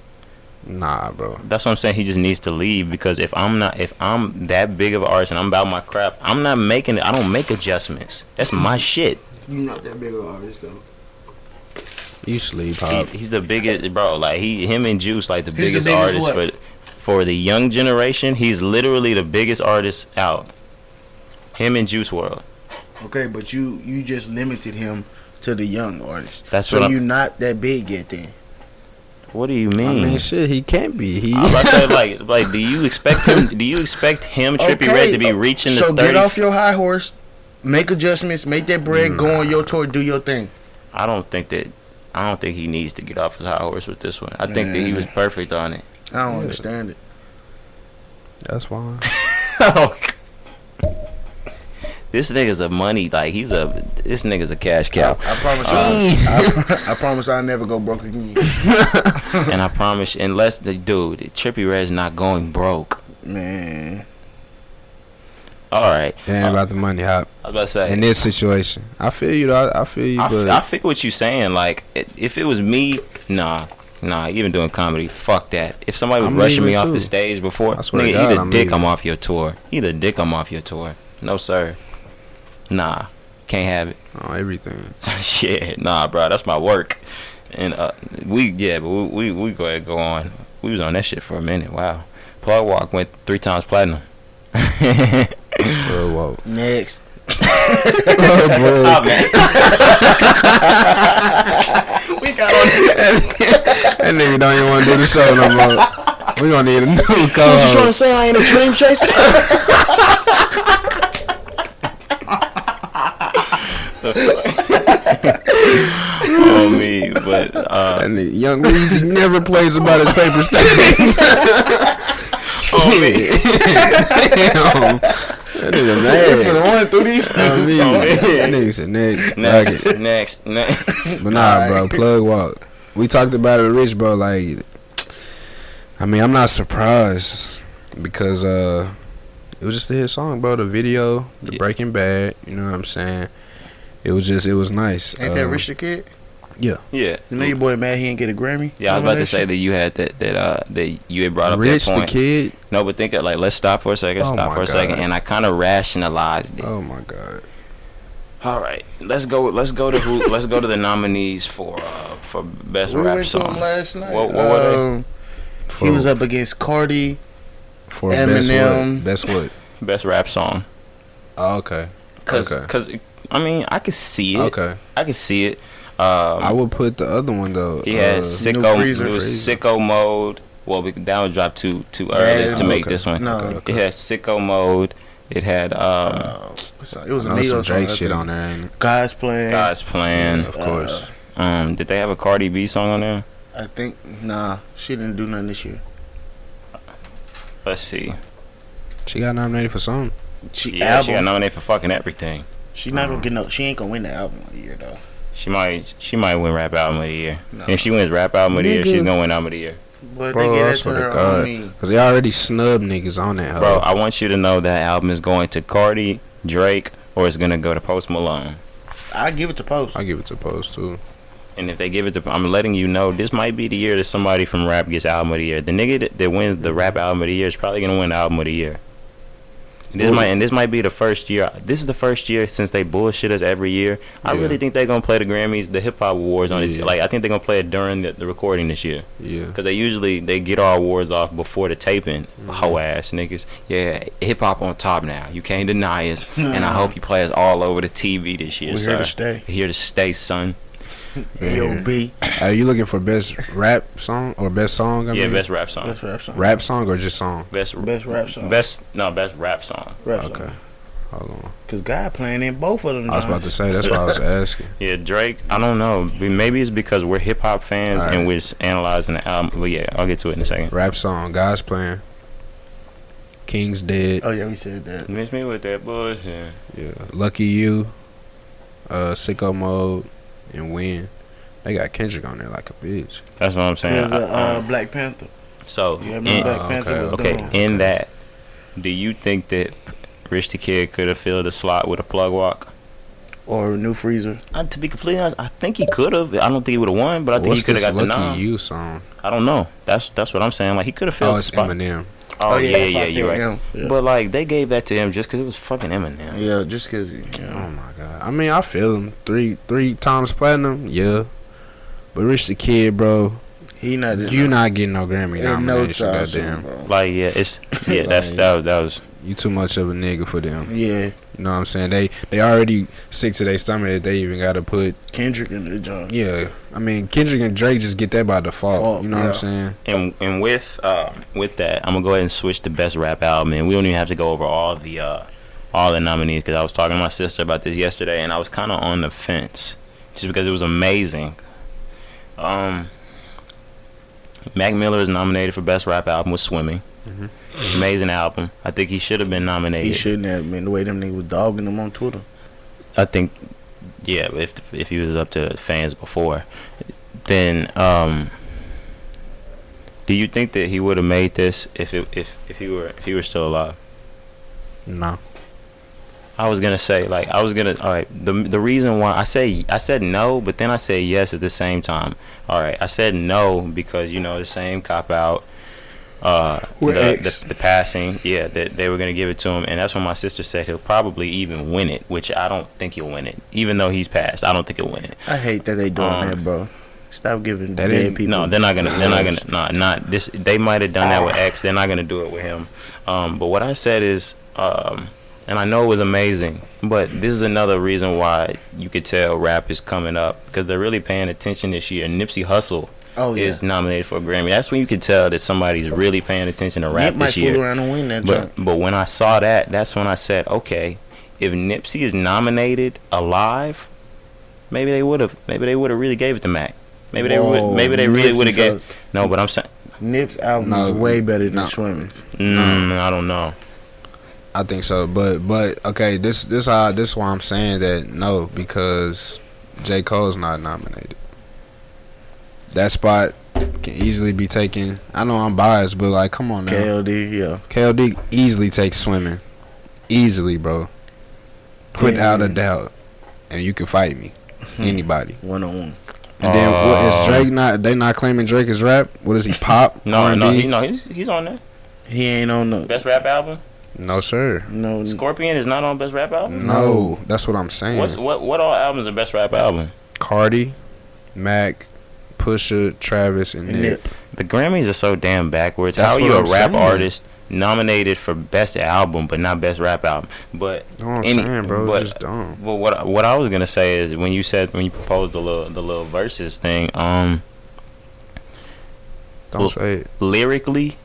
Nah, bro. That's what I'm saying. He just needs to leave because if I'm not, if I'm that big of an artist and I'm about my crap, I'm not making it. I don't make adjustments. That's my shit. You're not that big of an artist though. You sleep, He, he's the biggest, bro. Like he, him and Juice, like the the biggest, biggest artist what? for for the young generation. He's literally the biggest artist out. Him and Juice WRLD. Okay, but you you just limited him to the young artists. That's so what I'm- you not that big yet then. What do you mean? I mean? mean, shit, he can't be. He. I was about to say, like, like, do you expect him? Do you expect him, Trippie Redd, to be uh, reaching so the 30? get off your high horse, make adjustments, make that bread, go on your tour, do your thing. I don't think that. I don't think he needs to get off his high horse with this one. I think that he was perfect on it. I don't Yeah. understand it. That's fine. this nigga's a money like he's a this nigga's a cash cow, I promise. Uh, I, I promise I'll never go broke again. and I promise unless the dude Trippie Redd's not going broke. Man, All right, It ain't Uh, about the money, hop. I was about to say. In this situation, I feel you. Though. I, I feel you, I, but f- I feel what you're saying. Like, i- if it was me, nah, nah. Even doing comedy, fuck that. If somebody was I'm rushing me leaving off the stage before, I swear to nigga, God, either I'm dick leaving. I'm off your tour, either dick I'm off your tour. No sir, nah, can't have it. oh, everything. Shit, nah, bro, that's my work. And uh, we, yeah, but we, we, we go ahead and go on. We was on that shit for a minute. Wow, Plug Walk went three times platinum. Bro, whoa. next. Oh, man. we got on. That nigga don't even want to do the show no more. We gonna need a new So what you trying to say? I ain't a dream chaser. oh me, but uh, That nigga, Young Weezy never plays about his paper stains. on me. Damn. That nigga mad. run through these. On me. On me. That nigga said next. Next, it. next, next. But nah, bro, plug walk. We talked about it with Rich, bro. Like, I mean, I'm not surprised because uh, it was just a hit song, bro. The video, the Yeah. Breaking Bad. You know what I'm saying? It was just, it was nice. Ain't that Uh, Rich the Kid? Yeah, Yeah. You know your boy mad he didn't get a Grammy? yeah. I was about to say that you had that that uh that you had brought up Rich that the point. kid. No, but think of, like let's stop for a second. Oh stop for a second, and I kind of rationalized it. Oh my god. All right, let's go. Let's go to who? let's go to the nominees for uh for best We rap went to him song. last night. What- what were they? Um, he was up against Cardi, For best Eminem. what? Best what? Best rap song. Oh, okay. Cause, Okay. cause, I mean, I could see it. Okay. I could see it. Um, I would put the other one though. he had uh, sicko. Freezer. It was Freezer. sicko mode. Well, we, that would drop too too early Yeah, to make okay. this one. No, Okay, It had sicko mode. It had um, uh, it was a know some Drake shit on there. Ain't it? Guys playing. guys playing. Of course. Um, did they have a Cardi B song on there? I think nah, she didn't do nothing this year. Let's see. she got nominated for something. She Yeah, album. she got nominated for fucking everything. She not gonna get no. She ain't gonna win the album of the year though. She might she might win rap album of the year. No. If she wins rap album of the year, she's gonna win album of the year. But Bro, they I get that to swear to her God. Cause they already snub niggas on that. Bro. I want you to know that album is going to Cardi, Drake, or it's gonna go to Post Malone. I give it to Post. I give it to Post too. And if they give it to, I'm letting you know this might be the year that somebody from rap gets album of the year. The nigga that, that wins the rap album of the year is probably gonna win the album of the year. This might and this might be the first year. This is the first year since they bullshit us every year. I Yeah. really think they're gonna play the Grammys, the hip hop awards on it. Like I think they're gonna play it during the, the recording this year. Yeah. Cause they usually they get our awards off before the taping. Mm-hmm. Hoe ass niggas. Yeah, hip hop on top now. You can't deny us. and I hope you play us all over the TV this year. We're here to stay. Here to stay, son. A.O.B. Are you looking for best rap song or best song? I yeah, mean? best rap song. Best rap song. rap song or just song? Best Best rap song. Best no best rap song. rap Okay. song. Hold on. Cause God playing in both of them. I was about to say that's what I was asking. Yeah, Drake. I don't know. Maybe it's because we're hip hop fans Alright. and we're just analyzing the album. But yeah, I'll get to it in a second. Rap song, God's Plan. King's dead. Oh yeah, we said that. Miss me with that bullshit. Yeah. Lucky you. Uh, sicko mode and win. They got Kendrick on there like a bitch. That's what I'm saying. There's a I- uh, um, Black Panther. so You in- Black Panther. okay, was okay, doing. in that, do you think that Rich the Kid could have filled the slot with a plug walk? or a New Freezer. Uh, to be completely honest, I think he could have. I don't think he would have won, but I think What's he could have got the Lucky nom. You song? I don't know. That's that's what I'm saying. Like he could have filled Oh, the it's spot. Eminem. Oh, oh, yeah, yeah, yeah, you're right. him. Yeah. But like they gave that to him just because it was fucking Eminem. yeah, just cause. You Oh my god. I mean, I feel him. Three three times platinum. Yeah. But Rich the Kid, bro, he not. you not getting no Grammy in no nomination. time goddamn. soon, bro. Like yeah, it's yeah. That's that that was You too much of a nigga for them. Yeah, You know what I'm saying? They they already sick to their stomach that they even got to put. Kendrick in the job. Yeah, I mean Kendrick and Drake just get that by default. Fault, you know what. I'm saying? and and with uh with that, I'm gonna go ahead and switch to best rap album, and we don't even have to go over all the uh all the nominees because I was talking to my sister about this yesterday, and I was kind of on the fence just because it was amazing. Um, Mac Miller is nominated for best rap album with Swimming. Amazing album. I think he should have been nominated. He shouldn't have been the way them niggas was dogging him on Twitter. I think, yeah, if if he was up to fans before, then um, do you think that he would have made this if it, if if he were if he were still alive? No. I was gonna say like I was gonna all right. The the reason why I say I said no, but then I say yes at the same time. All right, I said no because you know the same cop out. Uh, the, the, the passing, yeah, that they were gonna give it to him, and that's when my sister said he'll probably even win it, which I don't think he'll win it, even though he's passed. I don't think he'll win it. I hate that they doing Um, that, bro. Stop giving That dead people. No, they're not gonna. They're not gonna. awards. Not not this. They might have done that with X. They're not gonna do it with him. Um, but what I said is, um, and I know it was amazing, but this is another reason why you could tell rap is coming up because they're really paying attention this year. Nipsey Hussle Oh yeah. is nominated for a Grammy. That's when you can tell that somebody's really paying attention to rap Nip might this fool year. around and win that But joint. but when I saw that, that's when I said, okay, if Nipsey is nominated alive, maybe they would have. Maybe they would have really gave it to Mac. Maybe they Whoa, would. Maybe they really would have gave. sucks. No, but I'm saying, Nip's album No, is way better than no. Swimming. mm, I don't know. I think so, but but okay, this this how this why I'm saying that no because J Cole's not nominated. That spot can easily be taken. I know I'm biased, but like, come on now, KOD, yeah. KOD easily takes swimming, easily, bro, without a doubt, and you can fight me, anybody. One on one. And then what is Um, Drake not? They not claiming Drake is rap. What is he pop? No, R&B? no, he, no, he's he's on there. He ain't on the Best rap album. no sir. no. Scorpion is not on best rap album. No, that's what I'm saying. What's what what all albums are best rap album? Cardi, Mac, Pusha, Travis, and And Nip. Nip. The Grammys are so damn backwards. That's How are you a I'm rap saying. artist nominated for best album, but not best rap album. But You know what I'm any- saying, bro? but- just dumb. well, what what I was gonna say is when you said when you proposed the little the little verses thing, um, Don't well- say it. lyrically,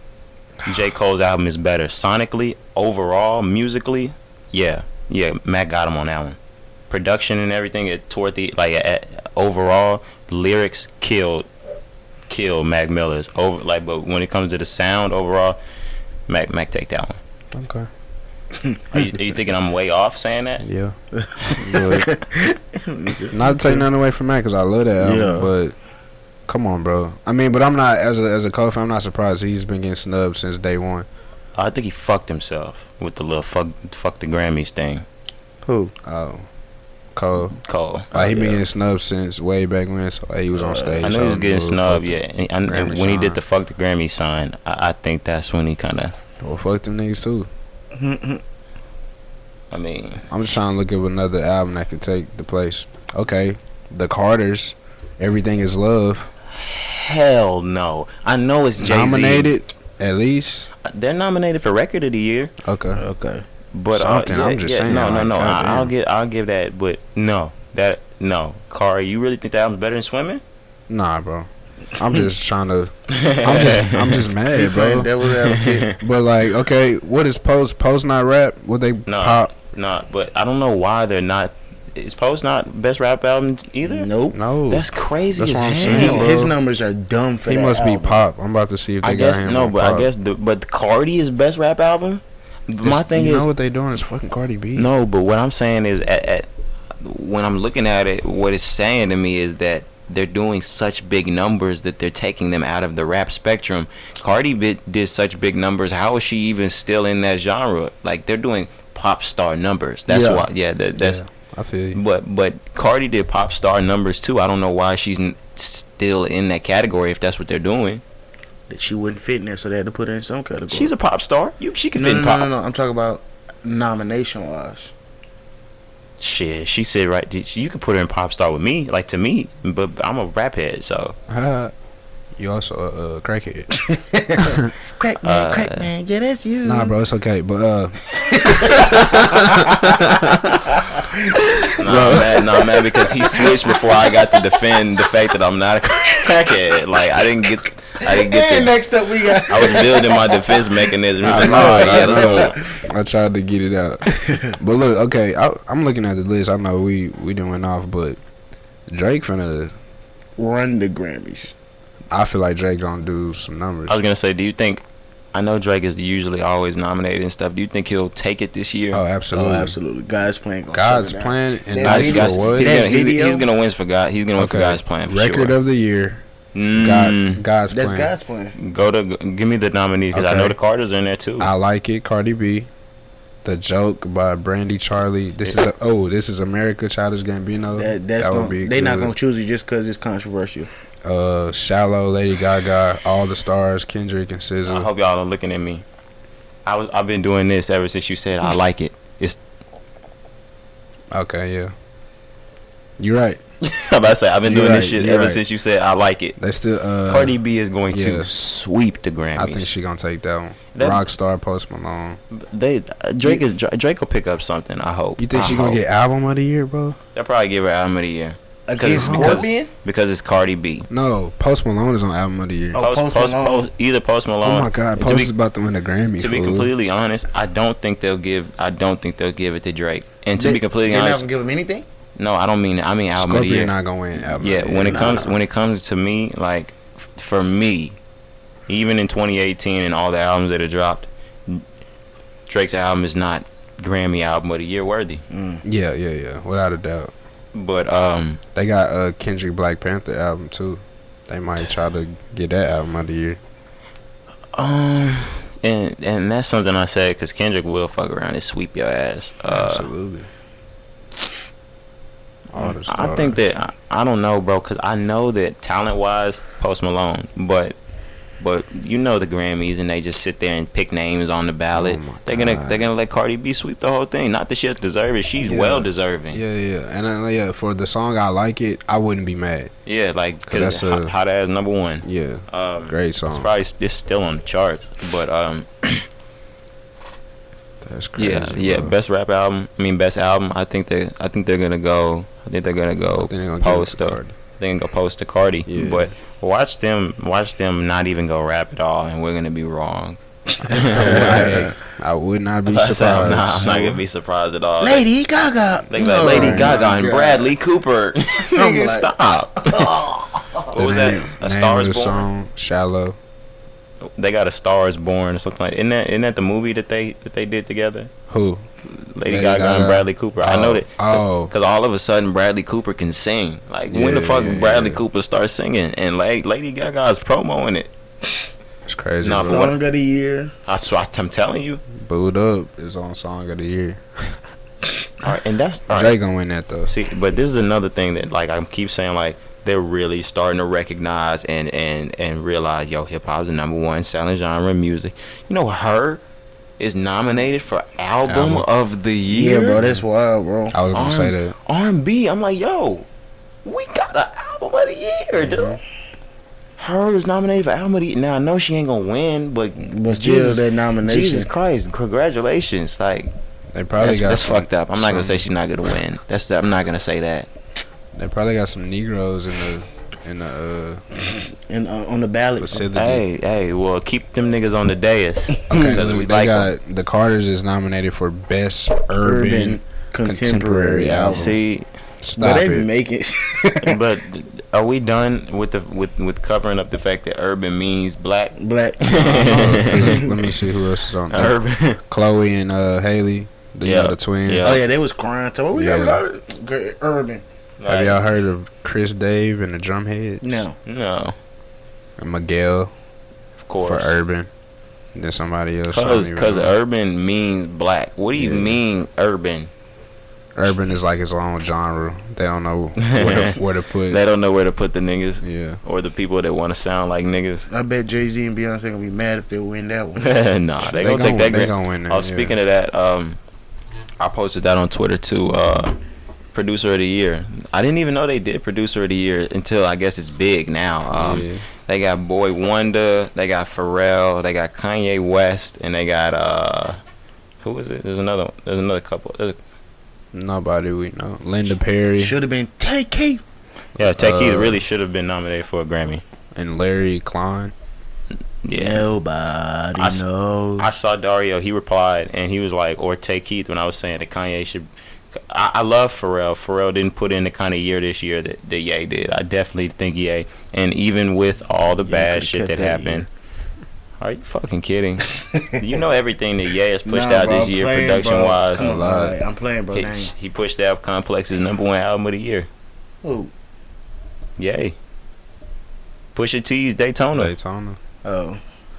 J Cole's album is better. Sonically, overall, musically, yeah, yeah, Matt got him on that one. Production and everything, it toward the like uh, overall lyrics killed killed Mac Miller's over like, but when it comes to the sound overall, Mac Mac take that one. Okay. Are you, are you thinking I'm way off saying that? Yeah. Not to take nothing away from Mac, cause I love that album. Yeah. But come on, bro. I mean, but I'm not as a as a Cole fan. I'm not surprised he's been getting snubbed since day one. I think he fucked himself with the little fuck fuck the Grammys thing. Who? Oh, Cole. Cole. Like he been getting snubbed since way back when. So like, he was on uh, stage. I know he was getting snubbed, yeah. And, and- and Grammy when he did the fuck the Grammy sign, I, I think that's when he kind of. Well, fuck them niggas too. I mean, I'm just trying to look at another album that could take the place. Okay, the Carters. Everything is love. hell no. I know it's Jay Z. Nominated at least. They're nominated for Record of the Year, Okay. Okay. But uh, Something, yeah, I'm just yeah, saying, No, no, like, no. I, goddamn. I'll give, I'll give that, but no, that no. Kari, you really think that album's better than Swimming? Nah, bro. I'm just trying to. I'm just. I'm just mad, bro. devil's advocate. But like, okay, what is post? Post not rap? Would they No, pop? no. But I don't know why they're not. Is Post not best rap album either? Nope. No. That's crazy That's as what I'm saying. His numbers are dumb for he that must be pop. I'm about to see if they I got guess him no, on but I pop. guess the but Cardi is best rap album. But my thing you is know what they doing is fucking Cardi B. no, but what I'm saying is at, at when I'm looking at it, what it's saying to me is that they're doing such big numbers that they're taking them out of the rap spectrum. Cardi B did such big numbers. How is she even still in that genre? Like they're doing pop star numbers. That's Yeah. why. Yeah, that, that's. Yeah, I feel you. But but Cardi did pop star numbers too. I don't know why she's still in that category if that's what they're doing. That she wouldn't fit in there, so they had to put her in some category. She's a pop star. You she can no, fit no, in no, pop. no, no. I'm talking about nomination wise. Shit, she said right. You could put her in pop star with me, like to me, but I'm a rap head, so Uh, you also a uh, crackhead. Crack man, Uh, crack man. Yeah, that's you. nah, bro, it's okay. But uh, no man, no man, because he switched before I got to defend the fact that I'm not a crackhead. Like I didn't get, I didn't get. And The, next up we got. I was building my defense mechanism. I like, know, all right, I yeah, let's know. I tried to get it out. but look, okay, I, I'm looking at the list. I know we we done went off, but Drake finna. Run the Grammys. I feel like Drake gonna do some numbers. I was gonna say, do you think? I know Drake is usually always nominated and stuff. Do you think he'll take it this year? oh, absolutely. Oh, absolutely. God's Plan. gonna God's shut it down. plan and That not he's, video- for what? That gonna, he's, he's gonna win for God. He's gonna win for God's plan for Record sure. of the year. Mm, God, God's plan. That's plan. God's plan. Go to give me the nominees because I know the Carters are in there too. I like it. Cardi B. The joke by Brandi Carlile. This is a, oh, this is America. Childish Gambino. That, that's that would gonna, be. They're not gonna choose you just because it's controversial. Uh, Shallow, Lady Gaga, All the Stars, Kendrick and SZA. I hope y'all are looking at me. I was I've been doing this ever since you said I like it. It's Okay, yeah. You're right. I'm about to say I've been You're doing right, this shit you're ever right. since you said I like it. They still. Uh, Cardi B is going yeah. to sweep the Grammys. I think she gonna take that one. That- Rockstar, Post Malone. they uh, Drake is Drake will pick up something. I hope. You think I she gonna get album of the year, bro? They'll probably give her album of the year Against because- Scorpion? because it's Cardi B. No, Post Malone is on album of the year. Oh, Post, Post post, Malone. post, either Post Malone. Oh my God, Post be- is about to win the Grammy. to be fool. completely honest, I don't think they'll give. I don't think they'll give it to Drake. And to They- be completely they're not honest, gonna give him anything. no, I don't mean. I mean album of the year. Scorpion not gonna win album. Yeah, of the when year. it comes when it comes to me, like for me, even in 2018 and all the albums that are dropped, Drake's album is not Grammy album of the year worthy. yeah, yeah, yeah, without a doubt. But um, They got a uh, Kendrick Black Panther album too. They might try to get that album of the year. um, and and that's something I said because Kendrick will fuck around and sweep your ass. Uh, Absolutely. I think that I, I don't know, bro, because I know that talent wise, Post Malone, but. But you know the Grammys, and they just sit there and pick names on the ballot. Oh they're gonna they're gonna let Cardi B sweep the whole thing. Not that she doesn't deserve it; she's Yeah. well deserving. Yeah, yeah, and uh, yeah, for the song I like it, I wouldn't be mad. Yeah, like because that's a- hot, hot as number one. Yeah, Um, great it's song. probably s- it's still on the charts, but um, That's crazy. Yeah, yeah. bro. Best rap album. I mean, best album. I think they. I think they're gonna go. I think they're gonna I go think they're gonna post. to Cardi. Gonna go post to Cardi. Yeah. But watch them. Watch them not even go rap at all, and we're gonna be wrong. I, I would not be I'm surprised. not, I'm not gonna be surprised at all. Lady Gaga. They like Lady Oh, Gaga and God. Bradley Cooper. Nigga, like- stop. what The was name, that? A Star of is Born. song, Shallow. They got a Star is Born or something like. Isn't that isn't that the movie that they that they did together? Who? Lady, Lady Gaga, and Bradley Cooper. I know Oh. that Oh. because all of a sudden Bradley Cooper can sing. Like when the fuck yeah, Bradley yeah. Cooper starts singing and like Lady Gaga is promoing it. It's crazy. Nah, bro. but Song of the year. I swear, I'm telling you. Boo'd Up is on song of the year. All right, and that's all right. Drake gonna win that though. See, but this is another thing that like I keep saying like they're really starting to recognize and and and realize yo hip hop's the number one selling genre in music. You know her is nominated for album, Album. of the year. Yeah, year. bro, that's wild, bro. I was gonna say that. R&B. I'm like yo, we got an album of the year, dude. Her is nominated for album of the year. Now I know she ain't gonna win, but But still, that nomination. Jesus Christ, congratulations! Like They probably that's, got that's some, fucked up. I'm not gonna say she's not gonna win. That's that. I'm not gonna say that. They probably got some Negroes in the in the And uh, on the ballot. uh, facility. Hey, hey, well, keep them niggas on the dais. Okay, look, we they like got 'em. the Carters is nominated for best urban. Urban contemporary contemporary album. album. See, But Stop they be it. but are we done with the with with covering up the fact that urban means black? Black. Uh, 'cause let me see who else is on there. Urban. Chloe and uh, Haley, the, Yeah. yeah. the twins. Yeah. Oh yeah, they was crying. So we Yeah. got it. urban. Have y'all heard of Chris Dave and the Drumhedz? No, No, And Miguel of course. for urban. And then somebody else. Cause, cause urban means black. What do you Yeah. mean urban? urban is like its own genre. They don't know where to, where to put. They don't know where to put the niggas yeah. or the people that want to sound like niggas. I bet Jay Z and Beyonce gonna be mad if they win that one. nah, they, gonna take that. They Gra- gonna win that. Oh, yeah. speaking of that, um, I posted that on Twitter too. Uh, producer of the year. I didn't even know they did producer of the year until I guess it's big now. Um, yeah. They got Boi-1da, they got Pharrell, they got Kanye West, and they got uh, who is it? There's another. one. There's another couple. There's Nobody we know. Linda Perry Should have been Tay Keith. yeah, Tay Keith Uh, really should have been nominated for a Grammy. and Larry Klein. Yeah. Nobody I s- knows. I saw Dario. He replied, and he was like, "Or Tay Keith." When I was saying that Kanye should, I, I love Pharrell. Pharrell didn't put in the kind of year this year that, that Ye did. I definitely think Ye, and even with all the Yeah, bad shit that that happened, are you fucking kidding? you know everything that Ye has pushed Nah, out bro, this I'm year, playing, production bro. wise. Come on, lot. I'm playing, bro. He, he pushed out Complex's number one album of the year. Who? Yay. Pusha T's Daytona. Daytona. Oh,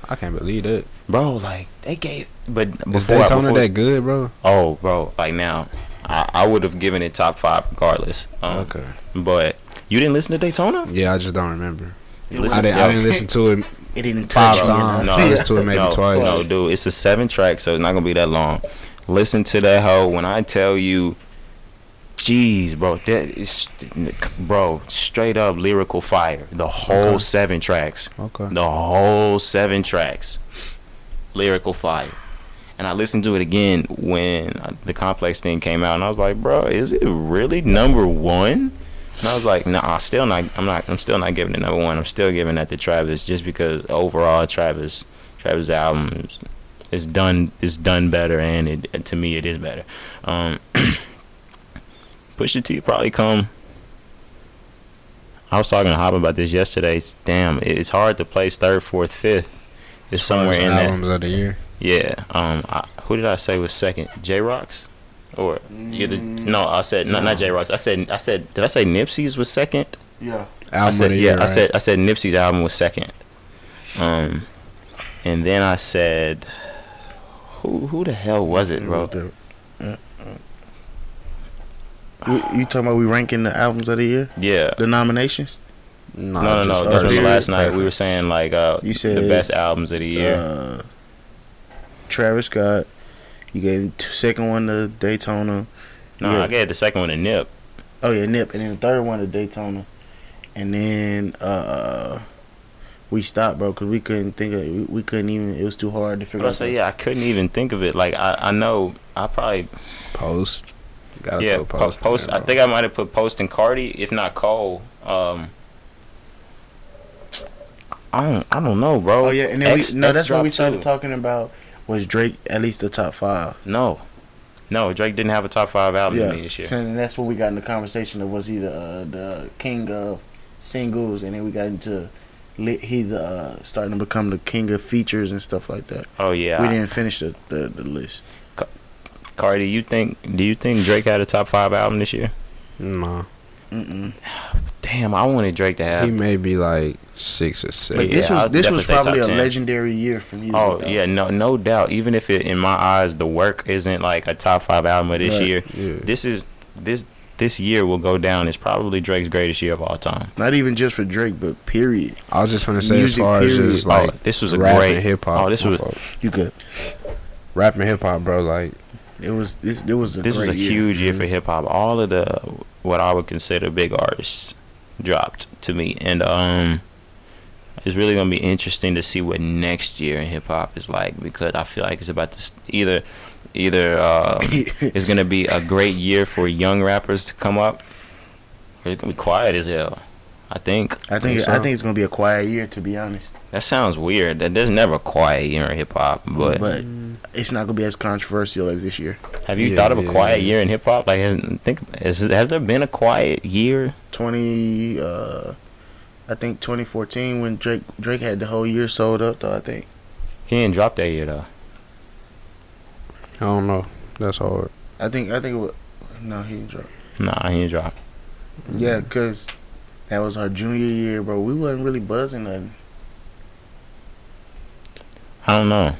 I can't believe that. Bro, like they gave but Is Daytona before that good, bro? Oh, bro, like now, I, I would have given it top five regardless. Um, okay. But you didn't listen to Daytona? Yeah, I just don't remember. You I didn't, yo, I didn't listen to it. it didn't Five touch you, you times. No, I listened to it maybe no, twice. No, dude, it's a seven track, so it's not gonna be that long. Listen to that hoe. When I tell you, jeez, bro, that is, bro, straight up lyrical fire. The whole Okay. seven tracks. Okay. The whole seven tracks, lyrical fire. And I listened to it again when the complex thing came out, and I was like, "Bro, is it really number one?" And I was like, "Nah, I still not. I'm not. I'm still not giving it number one. I'm still giving that to Travis, just because overall Travis, Travis' album is, is done is done better, and it to me it is better. Um, Pusha T probably come. I was talking to Hop about this yesterday. It's- Damn, it's hard to place third, fourth, fifth. It's somewhere in there. albums of the year. Yeah. Um. I, who did I say was second? Jay Rock's, or either no? I said not not Jay Rock's. I said I said did I say Nipsey's was second? Yeah. I Album said of the yeah. year. I right? said I said Nipsey's album was second. Um, and then I said, who who the hell was it, bro? You, you talking about we ranking the albums of the year, Yeah. the nominations? no, No, no, just no. This was last night. We were saying like uh, You the best albums of the year. Uh, Travis Scott. You gave the second one to Daytona. no, yeah. I gave the second one to Nip. Oh yeah, Nip, and then the third one to Daytona, and then uh, we stopped, bro, because we couldn't think of we, we couldn't even. It was too hard to figure But I out. say, yeah, I couldn't even think of it. Like I, I know I probably Post. Gotta yeah put post. post. post there, I think I might have put post and Cardi, if not Cole. Um, I don't I don't know, bro. Oh yeah, and then X- we no, X that's what we started too. talking about. Was Drake at least the top five? No, no, Drake didn't have a top five album Yeah, to me this year. so then that's when we got in the conversation of was he the uh, the king of singles, and then we got into li- he the uh, starting to become the king of features and stuff like that. Oh yeah, We didn't finish the, the, the list. Cardi, you think? Do you think Drake had a top five album this year? Nah. Mm-mm. Damn, I wanted Drake to have. He may be like six or seven. But this Yeah, was I'll this was probably a 10. legendary year for music. Oh though. yeah, no, no doubt. Even if it, in my eyes, the work isn't like a top five album of this Right. year. Yeah. This is this this year will go down as probably Drake's greatest year of all time. Not even just for Drake, but period. I was just gonna say, Music as far as period. just like oh, this was a rap great hip hop. Oh, this was You could. rap and hip hop, bro. Like It was this. It was a this was a year. huge year for Mm-hmm. hip hop. All of the what I would consider big artists dropped to me, and um, it's really gonna be interesting to see what next year in hip hop is like because I feel like it's about to either either um, it's gonna be a great year for young rappers to come up, or it's gonna be quiet as hell. I think I think Think I think it's gonna be a quiet year to be honest. that sounds weird. That there's never a quiet year in hip hop, but, but it's not gonna be as controversial as this year. have you Yeah, thought of a quiet yeah. year in hip hop? Like, has, think has, has there been a quiet year? Twenty, uh, I think 2014 when Drake Drake had the whole year sold up. Though I think He didn't drop that year though. I don't know. That's hard. I think I think it was, no he didn't drop. Nah, he didn't drop. Yeah, cause that was our junior year, bro. We wasn't really buzzing nothing. I don't know.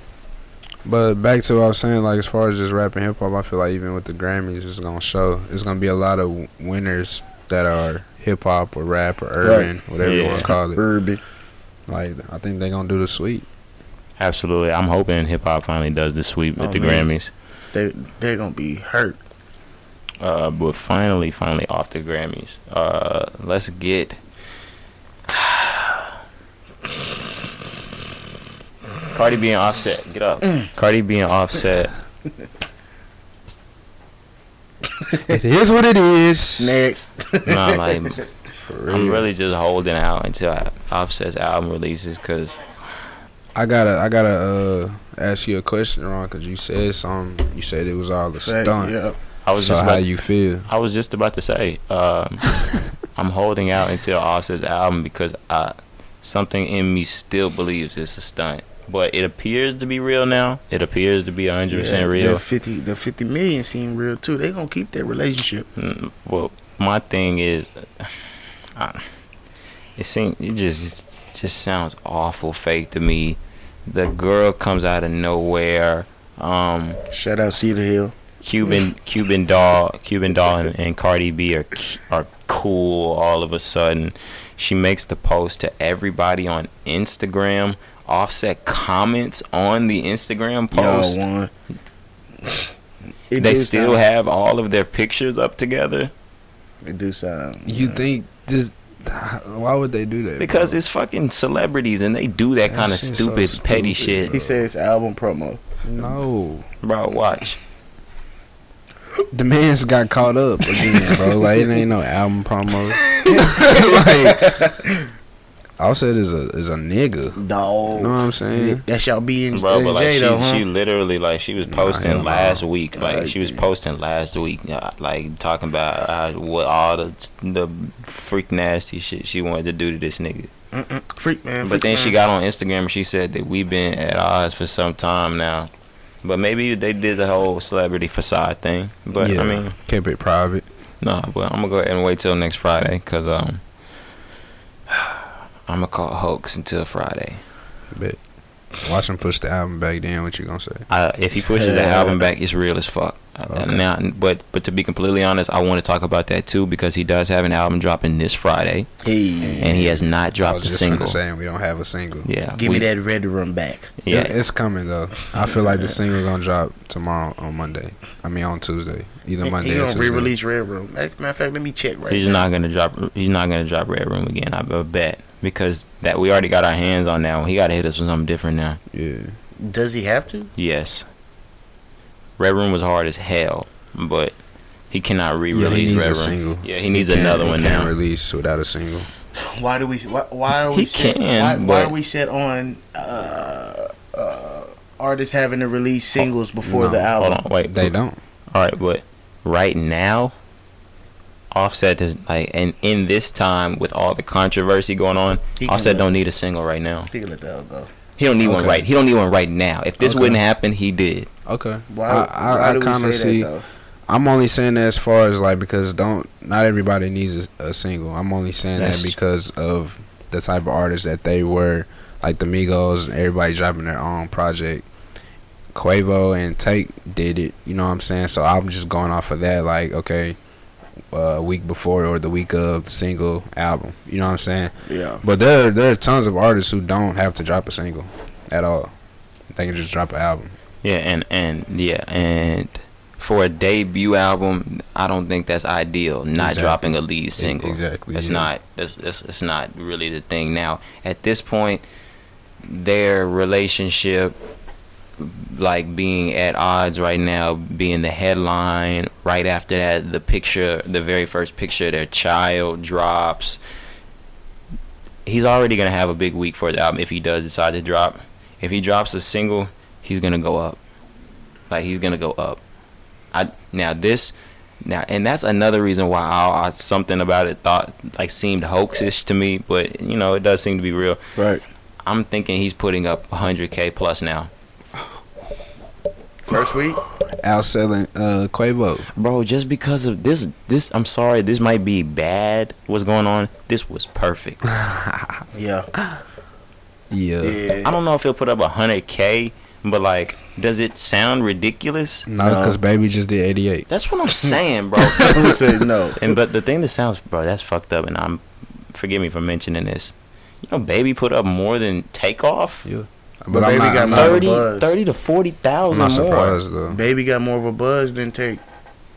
But back to what I was saying, like as far as just rap and hip hop, I feel like even with the Grammys, it's gonna show. It's gonna be a lot of winners that are hip hop or rap or urban, whatever you want to call it. Urban. Like I think they're gonna do the sweep. Absolutely. I'm hoping hip hop finally does the sweep oh, at Oh, the man. Grammys. They they're gonna be hurt. Uh, but finally, finally off the Grammys. Uh, let's get. Cardi B and Offset. Get up. Cardi B and Offset. it is what it is. Next. Nah, like For I'm really just holding out until I, Offset's album releases because I gotta, I gotta uh, ask you a question, Ron, because you said something. You said it was all a stunt. Yeah. I was So just how about, you feel? I was just about to say um, I'm holding out until Offset's album because I, something in me still believes it's a stunt. But it appears to be real now. It appears to be 100 percent real. The fifty the fifty million seem real too. They gonna keep their relationship. Mm, Well, my thing is, I, it seems it just it just sounds awful fake to me. The girl comes out of nowhere. Um, Shout out Cedar Hill. Cuban Cuban doll Cuban doll and, and Cardi B are are cool all of a sudden. She makes the post to everybody on Instagram. Offset comments on the Instagram post. Y'all. It They still sound- have all of their pictures up together It do sound. You think this? Why would they do that? because bro? it's fucking celebrities and they do that That kind of shit's so stupid, petty stupid, shit. He says album promo. no. Bro, watch. The man's got caught up again, bro. Like it ain't no album promo. like Offset is a is a nigga. Dog. You know what I'm saying? That's y'all being Bro, but like she, though, huh? she literally like she was posting hell no. last week, like Right. she was posting last week, uh, like talking about uh, what all the the freak nasty shit she wanted to do to this nigga. Mm-mm. Freak man. But freak then man. she got on Instagram and she said that we've been at odds for some time now. But maybe they did the whole celebrity facade thing. But yeah, I mean, kept it private. no. But I'm gonna go ahead and wait till next Friday because um, I'm gonna call hoax until Friday. Bet. Watch him push the album back. Then what you gonna say? I, if he pushes the album back, it's real as fuck. Okay. Now, but but to be completely honest, I want to talk about that too because he does have an album dropping this Friday, Hey, and he has not I dropped was a single. gonna saying we don't have a single. Yeah, give we- me that red room back. Yeah, It's, it's coming though. I feel like the single gonna drop tomorrow on Monday. I mean on Tuesday, either He, Monday he gonna Tuesday. re-release Red Room. Matter matter of fact, let me check right he's now. not gonna drop. He's not gonna drop Red Room again. I bet. because that we already got our hands on that one. He got to hit us with something different now. Yeah. Does he have to? Yes. Red Room was hard as hell, but he cannot Yeah, re-release he needs Red a Room. single. Yeah, he needs can't- another he one can't now. release without a single. Why do we? Why, why are we? He set, can, why, why but- are we set on uh, uh, artists having to release singles before No, the album? Hold on, wait. They don't. All right, but right now, Offset is like, and in this time with all the controversy going on, He can Offset let- don't need a single right now. He can let that go. He don't need one Okay. right. He don't need one right now. If this Okay. wouldn't happen, he did. Okay. Why? I, I, I do we kind say of see. that though? I'm only saying that as far as like because don't not everybody needs a, a single. I'm only saying That's- that because of the type of artists that they were, like the Migos and everybody dropping their own project. Quavo and Take did it, you know what I'm saying? So I'm just going off of that, like okay, uh, week before or the week of the single album, you know what I'm saying? Yeah. But there there are tons of artists who don't have to drop a single at all. They can just drop an album. Yeah, and and yeah, and for a debut album, I don't think that's ideal. Not Exactly. dropping a lead single. Exactly, That's yeah. not. That's, that's that's not really the thing now. At this point, their relationship, like being at odds right now, being the headline. Right after that, the picture, the very first picture, of their child drops. He's already gonna have a big week for the album if he does decide to drop. If he drops a single, he's gonna go up. Like he's gonna go up. I now this now and that's another reason why I, I something about it thought like seemed hoaxish to me, but you know it does seem to be real. Right. I'm thinking he's putting up 100k plus now, First week. Outselling uh, Quavo. bro. Just because of this, this I'm sorry, this might be bad. What's going on? This was perfect. Yeah. Yeah. Yeah. I don't know if he'll put up 100k, but like, does it sound ridiculous? No, No. because Baby just did 88. That's what I'm saying, bro. I would say no. And but the thing that sounds, bro, that's fucked up. And I'm, forgive me for mentioning this. You know, baby put up more than takeoff. Yeah. But But, I'm Baby not, got I'm more not, of a 30, buzz. 30 to forty I'm thousand not more. surprised though. Baby got more of a buzz than take.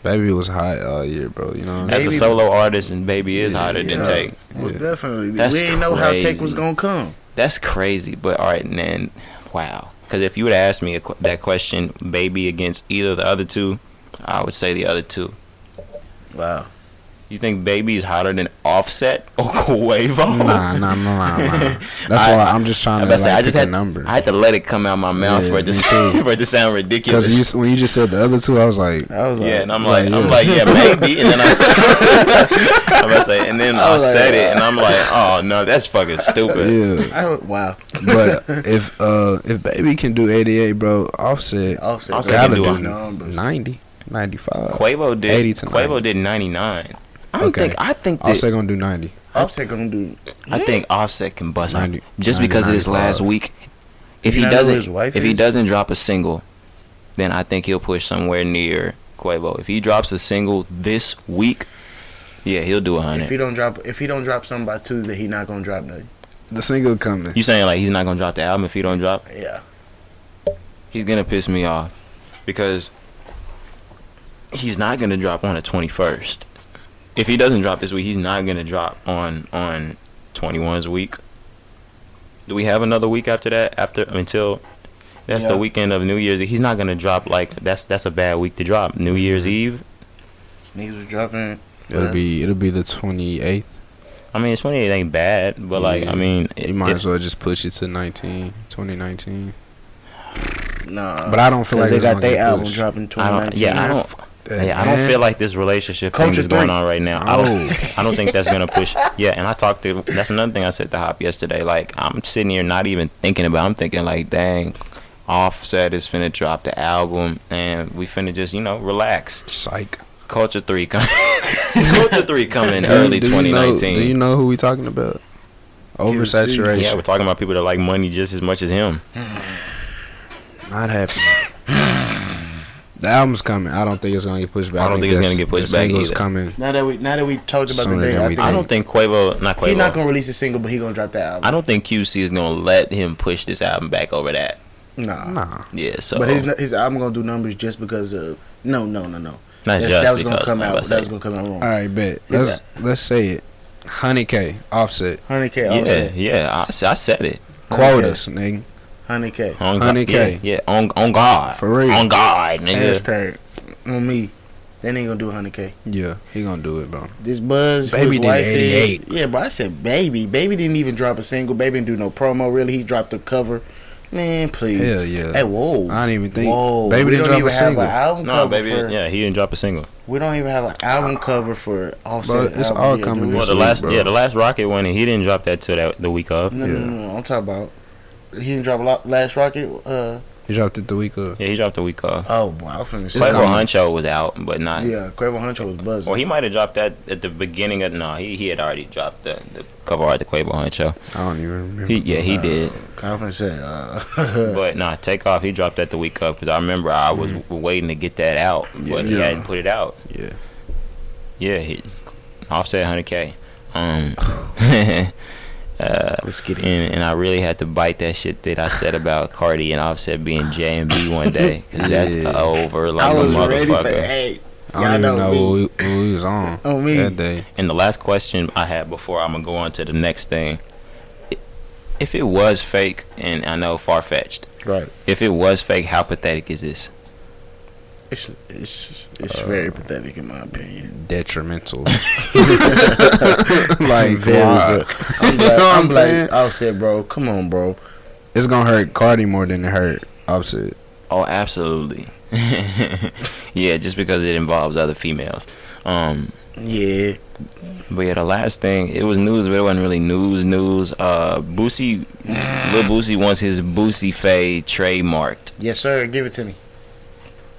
Baby was hot all year, bro. You know what As saying? a solo artist, and baby is Yeah, hotter than take. Well, Yeah. definitely. That's we didn't know how take was gonna come. That's crazy. But all right, and then wow. Because if you would ask me that question, baby against either of the other two, I would say the other two. Wow. You think baby is hotter than Offset or Quavo? Nah, nah, nah, nah, nah. That's I- why I'm just trying I, to about to say, like I just pick had, a number. I had to let it come out my mouth Yeah, for it to too. for it to sound ridiculous. Because when you just said the other two, I was like, I was like, Yeah, and I'm Like, like, I'm yeah. like, yeah, maybe, and then I, said, I'm gonna say, and then I, was like, said it, and I'm like, oh no, that's fucking stupid. yeah. I, wow. But if uh if Baby can do 88, bro, Offset Offset, Offset gotta can do do 90, 95. Quavo did, 80 to Quavo 90. did 99. I don't Okay. think, I think that, Offset gonna do 90. Offset gonna do. I think Offset can bust 90 just 90, because of his 95. last week. If You he not know who doesn't, his wife if he doesn't drop a single, then I think he'll push somewhere near Quavo. If he drops a single this week, yeah, he'll do a If he don't drop, if he don't drop something by Tuesday, he not gonna drop nothing. The single coming. You saying like he's not gonna drop the album if he don't drop? Yeah. he's gonna piss me off because he's not gonna drop on the 21st. If he doesn't drop this week, he's not gonna drop on on 21's week. Do we have another week after that? After until that's the weekend of New Year's. He's not gonna drop like that's that's a bad week to drop. New Year's Eve. Niggas was dropping. It'll uh, be it'll be the 28th. I mean, 28 ain't bad, but like Yeah. I mean, You might as well just push it to 19, 2019. Nah. But I don't feel like they got their get album dropping 2019. don't, yeah, I don't. That, Yeah, I don't feel like this relationship thing Culture is going three. on right now. I don't, I don't think that's gonna push. Yeah, and I talked to. That's another thing I said to Hop yesterday. Like I'm sitting here not even thinking about. I'm thinking like, dang, Offset is finna drop the album, and we finna just you know relax. Psych. Culture three coming. Culture three coming Do early do you know- 2019. Do you know who we talking about? Oversaturation. yeah, we're talking about people that like money just as much as him. Not happening. the album's coming. I don't think it's gonna get pushed back. I don't think it's gonna get pushed the back single's either. coming. Now that we now that we talked about Sooner the than day, I think I don't think Quavo, not Quavo. he not gonna release a single, but he gonna drop that album. I don't think QC is gonna let him push this album back over that. Nah. Nah. Yeah, so But his his album gonna do numbers just because of no no no no. not That's- just that was gonna come out. That was gonna come out wrong. All right, bet. Let's let's say it. Honey K, Offset, Hundred K. Offset. Yeah, yeah. I said it. quotas, nigga. Hundred K. On God- 100K. Yeah, yeah. On on God. For real. On God, nigga. Hashtag on me. That ain't gonna do hundred K. Yeah, he gonna do it, bro. This Buzz, Baby did wife is- Yeah, but I said baby. Baby didn't even drop a single. Baby didn't do no promo. Really, he dropped the cover. Man, please. Hell yeah. Hey, whoa. I don't even think. Whoa. Baby we didn't don't drop even a have single. an album No, cover baby. for. Yeah, he didn't drop a single. We don't even have an album ah. cover for Offset. But it's album all yet, coming? Well, the week, last bro. yeah, the last Rocket one, he didn't drop that till that the week of. No, no, Yeah. no, no. I'm talking about. He didn't drop a lot, last Rocket. Uh, He dropped it the week of. Yeah, he dropped the week of. oh, boy, I was finna say. Quavo. Huncho was out, but not. Yeah, Quavo Huncho was buzzing. Well, he might have dropped that at the beginning of no. He he had already dropped the, the cover art, the Quavo Huncho. I don't even remember. He yeah he did, I was finna say. Uh, but nah, Takeoff he dropped that the week of because I remember I was waiting to get that out, but he Yeah. hadn't put it out. yeah. Yeah, he offset 100k. Um, uh, Let's get it. and, and I really had to bite that shit that I said about Cardi and Offset being J and B one day because that's Yeah. over like I a was ready for motherfucker. hey. I Y'all don't even know know me. who, we- who he was on On me. that day. And the last question I had before I'm gonna go on to the next thing. If it was fake, and I know far fetched, Right. if it was fake, how pathetic is this? It's it's it's very pathetic in my opinion. Detrimental. like, Very why? good. I'm know like, what I'm I'm saying? like, Offset, bro. Come on, bro. It's gonna hurt Cardi more than it hurt Offset. Oh, absolutely. yeah, just because it involves other females. Um, Yeah. but yeah, the last thing it was news, but it wasn't really news. News. Uh, Boosie, Lil Boosie wants his Boosie fade trademarked. Yes, sir. Give it to me.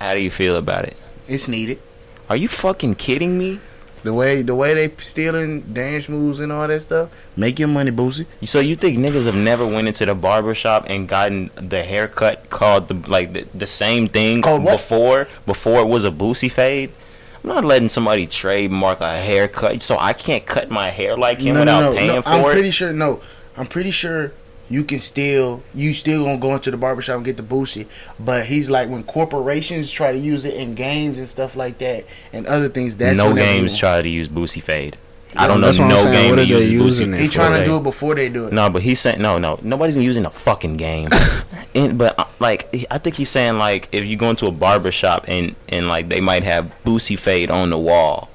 How do you feel about it? It's needed. Are you fucking kidding me? The way the way they stealing dance moves and all that stuff. Make your money, Boosie. So you think niggas have never went into the barber shop and gotten the haircut called the like the, the same thing Called before before it was a Boosie fade? I'm not letting somebody trademark a haircut, so I can't cut my hair like him without paying for it. I'm it. pretty sure. No, I'm pretty sure you can still you still gonna go into the barbershop and get the Boosie. But he's like when corporations try to use it in games and stuff like that and other things. That's no games try to use Boosie fade. I don't know That's what I'm no saying. game that uses using Boosie. He trying to do it before they do it. No, but he's saying no, no. Nobody's using a fucking game. and, but uh, like, I think he's saying like if you go into a barber shop and and like they might have Boosie fade on the wall,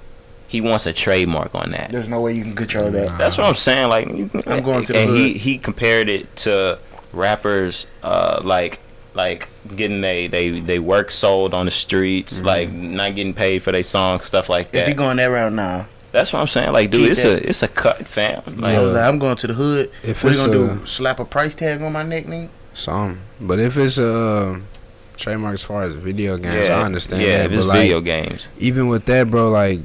he wants a trademark on that. There's no way you can control that. That's what I'm saying. Like, you- I'm going to the and he hood. he compared it to rappers, uh, like like getting they they they work sold on the streets, like not getting paid for their songs, stuff like Mm-hmm. If you're going that route now, That's what I'm saying. Like, dude, Keep it's that. a it's a cut, fam. Like, yo, like, I'm going to the hood. If what it's you gonna a- do? Slap a price tag on my neck, nigga? Some, but if it's a trademark as far as video games, I understand Yeah, that. if it's but like, video games. even with that, bro, like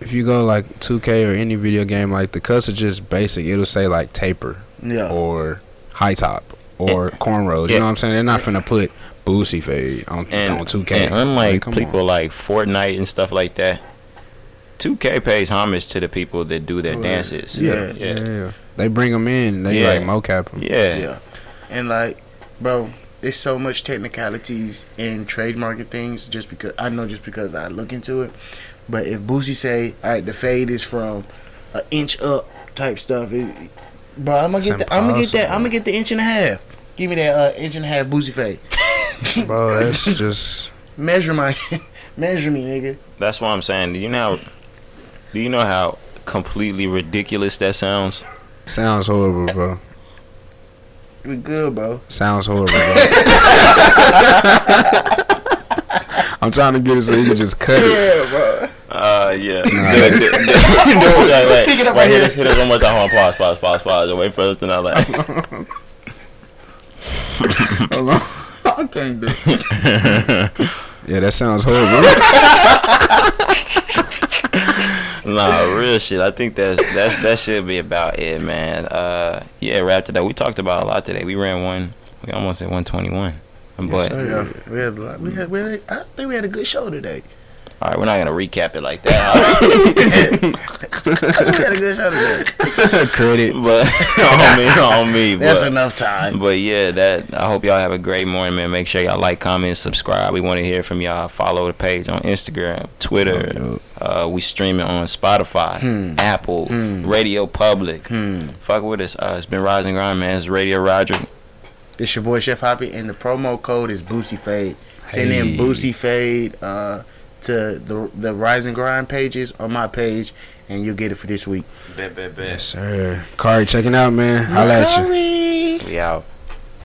if you go like 2K or any video game, like the cuts are just basic. It'll say like taper Yeah. or high top or cornrows. You know what I'm saying? They're not finna put boosie fade on And, on 2K. and unlike Like, people on. like Fortnite and stuff like that, 2K pays homage to the people that do their Right. dances. Yeah. yeah, yeah, yeah. They bring them in. They Yeah. like mocap them. yeah. Yeah. And like, bro, there's so much technicalities in trademarking things. Just because I know, just because I look into it. But if Boosie say, all right, the fade is from an inch up type stuff, it, bro, I'm gonna get the, I'm gonna get that. I'm gonna get the inch and a half. Give me that uh, inch and a half Boosie fade. Bro, that's just Measure my, measure me, nigga. That's what I'm saying. Do you know? Do you know how completely ridiculous that sounds? sounds horrible, bro. We good, bro. Sounds horrible, bro. I'm trying to get it so you can just cut it. Yeah, bro. Uh, yeah. Nah. Pick it up wait, right hit here. us, hit us one more time. Hold on, pause, pause, pause, pause. and Wait for us to not laugh. I can't do. it. Yeah, that sounds horrible. nah, real shit. I think that's that's that should be about it, man. Uh, yeah, wrap it up. We talked about a lot today. We ran one. We almost at 121. But Yeah, we had, a lot- we had, we had, I think we had a good show today. All right, we're not gonna recap it like that, we had a good show today. Credit. but on me, on me. That's but, enough time. But yeah, that I hope y'all have a great morning, man. Make sure y'all like, comment, subscribe. We want to hear from y'all. Follow the page on Instagram, Twitter. Yup. Uh, we streaming on Spotify, Apple, Radio Public. Fuck with us. Uh, it's been Rise and Grind, man. It's Radio Roger. It's your boy Chef Hoppy, and the promo code is Boosie Fade. Send Hey. in Boosie Fade uh, to the the Rise and Grind pages on my page, and you'll get it for this week. Bet, bet, bet. Yes, sir. Kari, checking out, man. Holla at you. We out.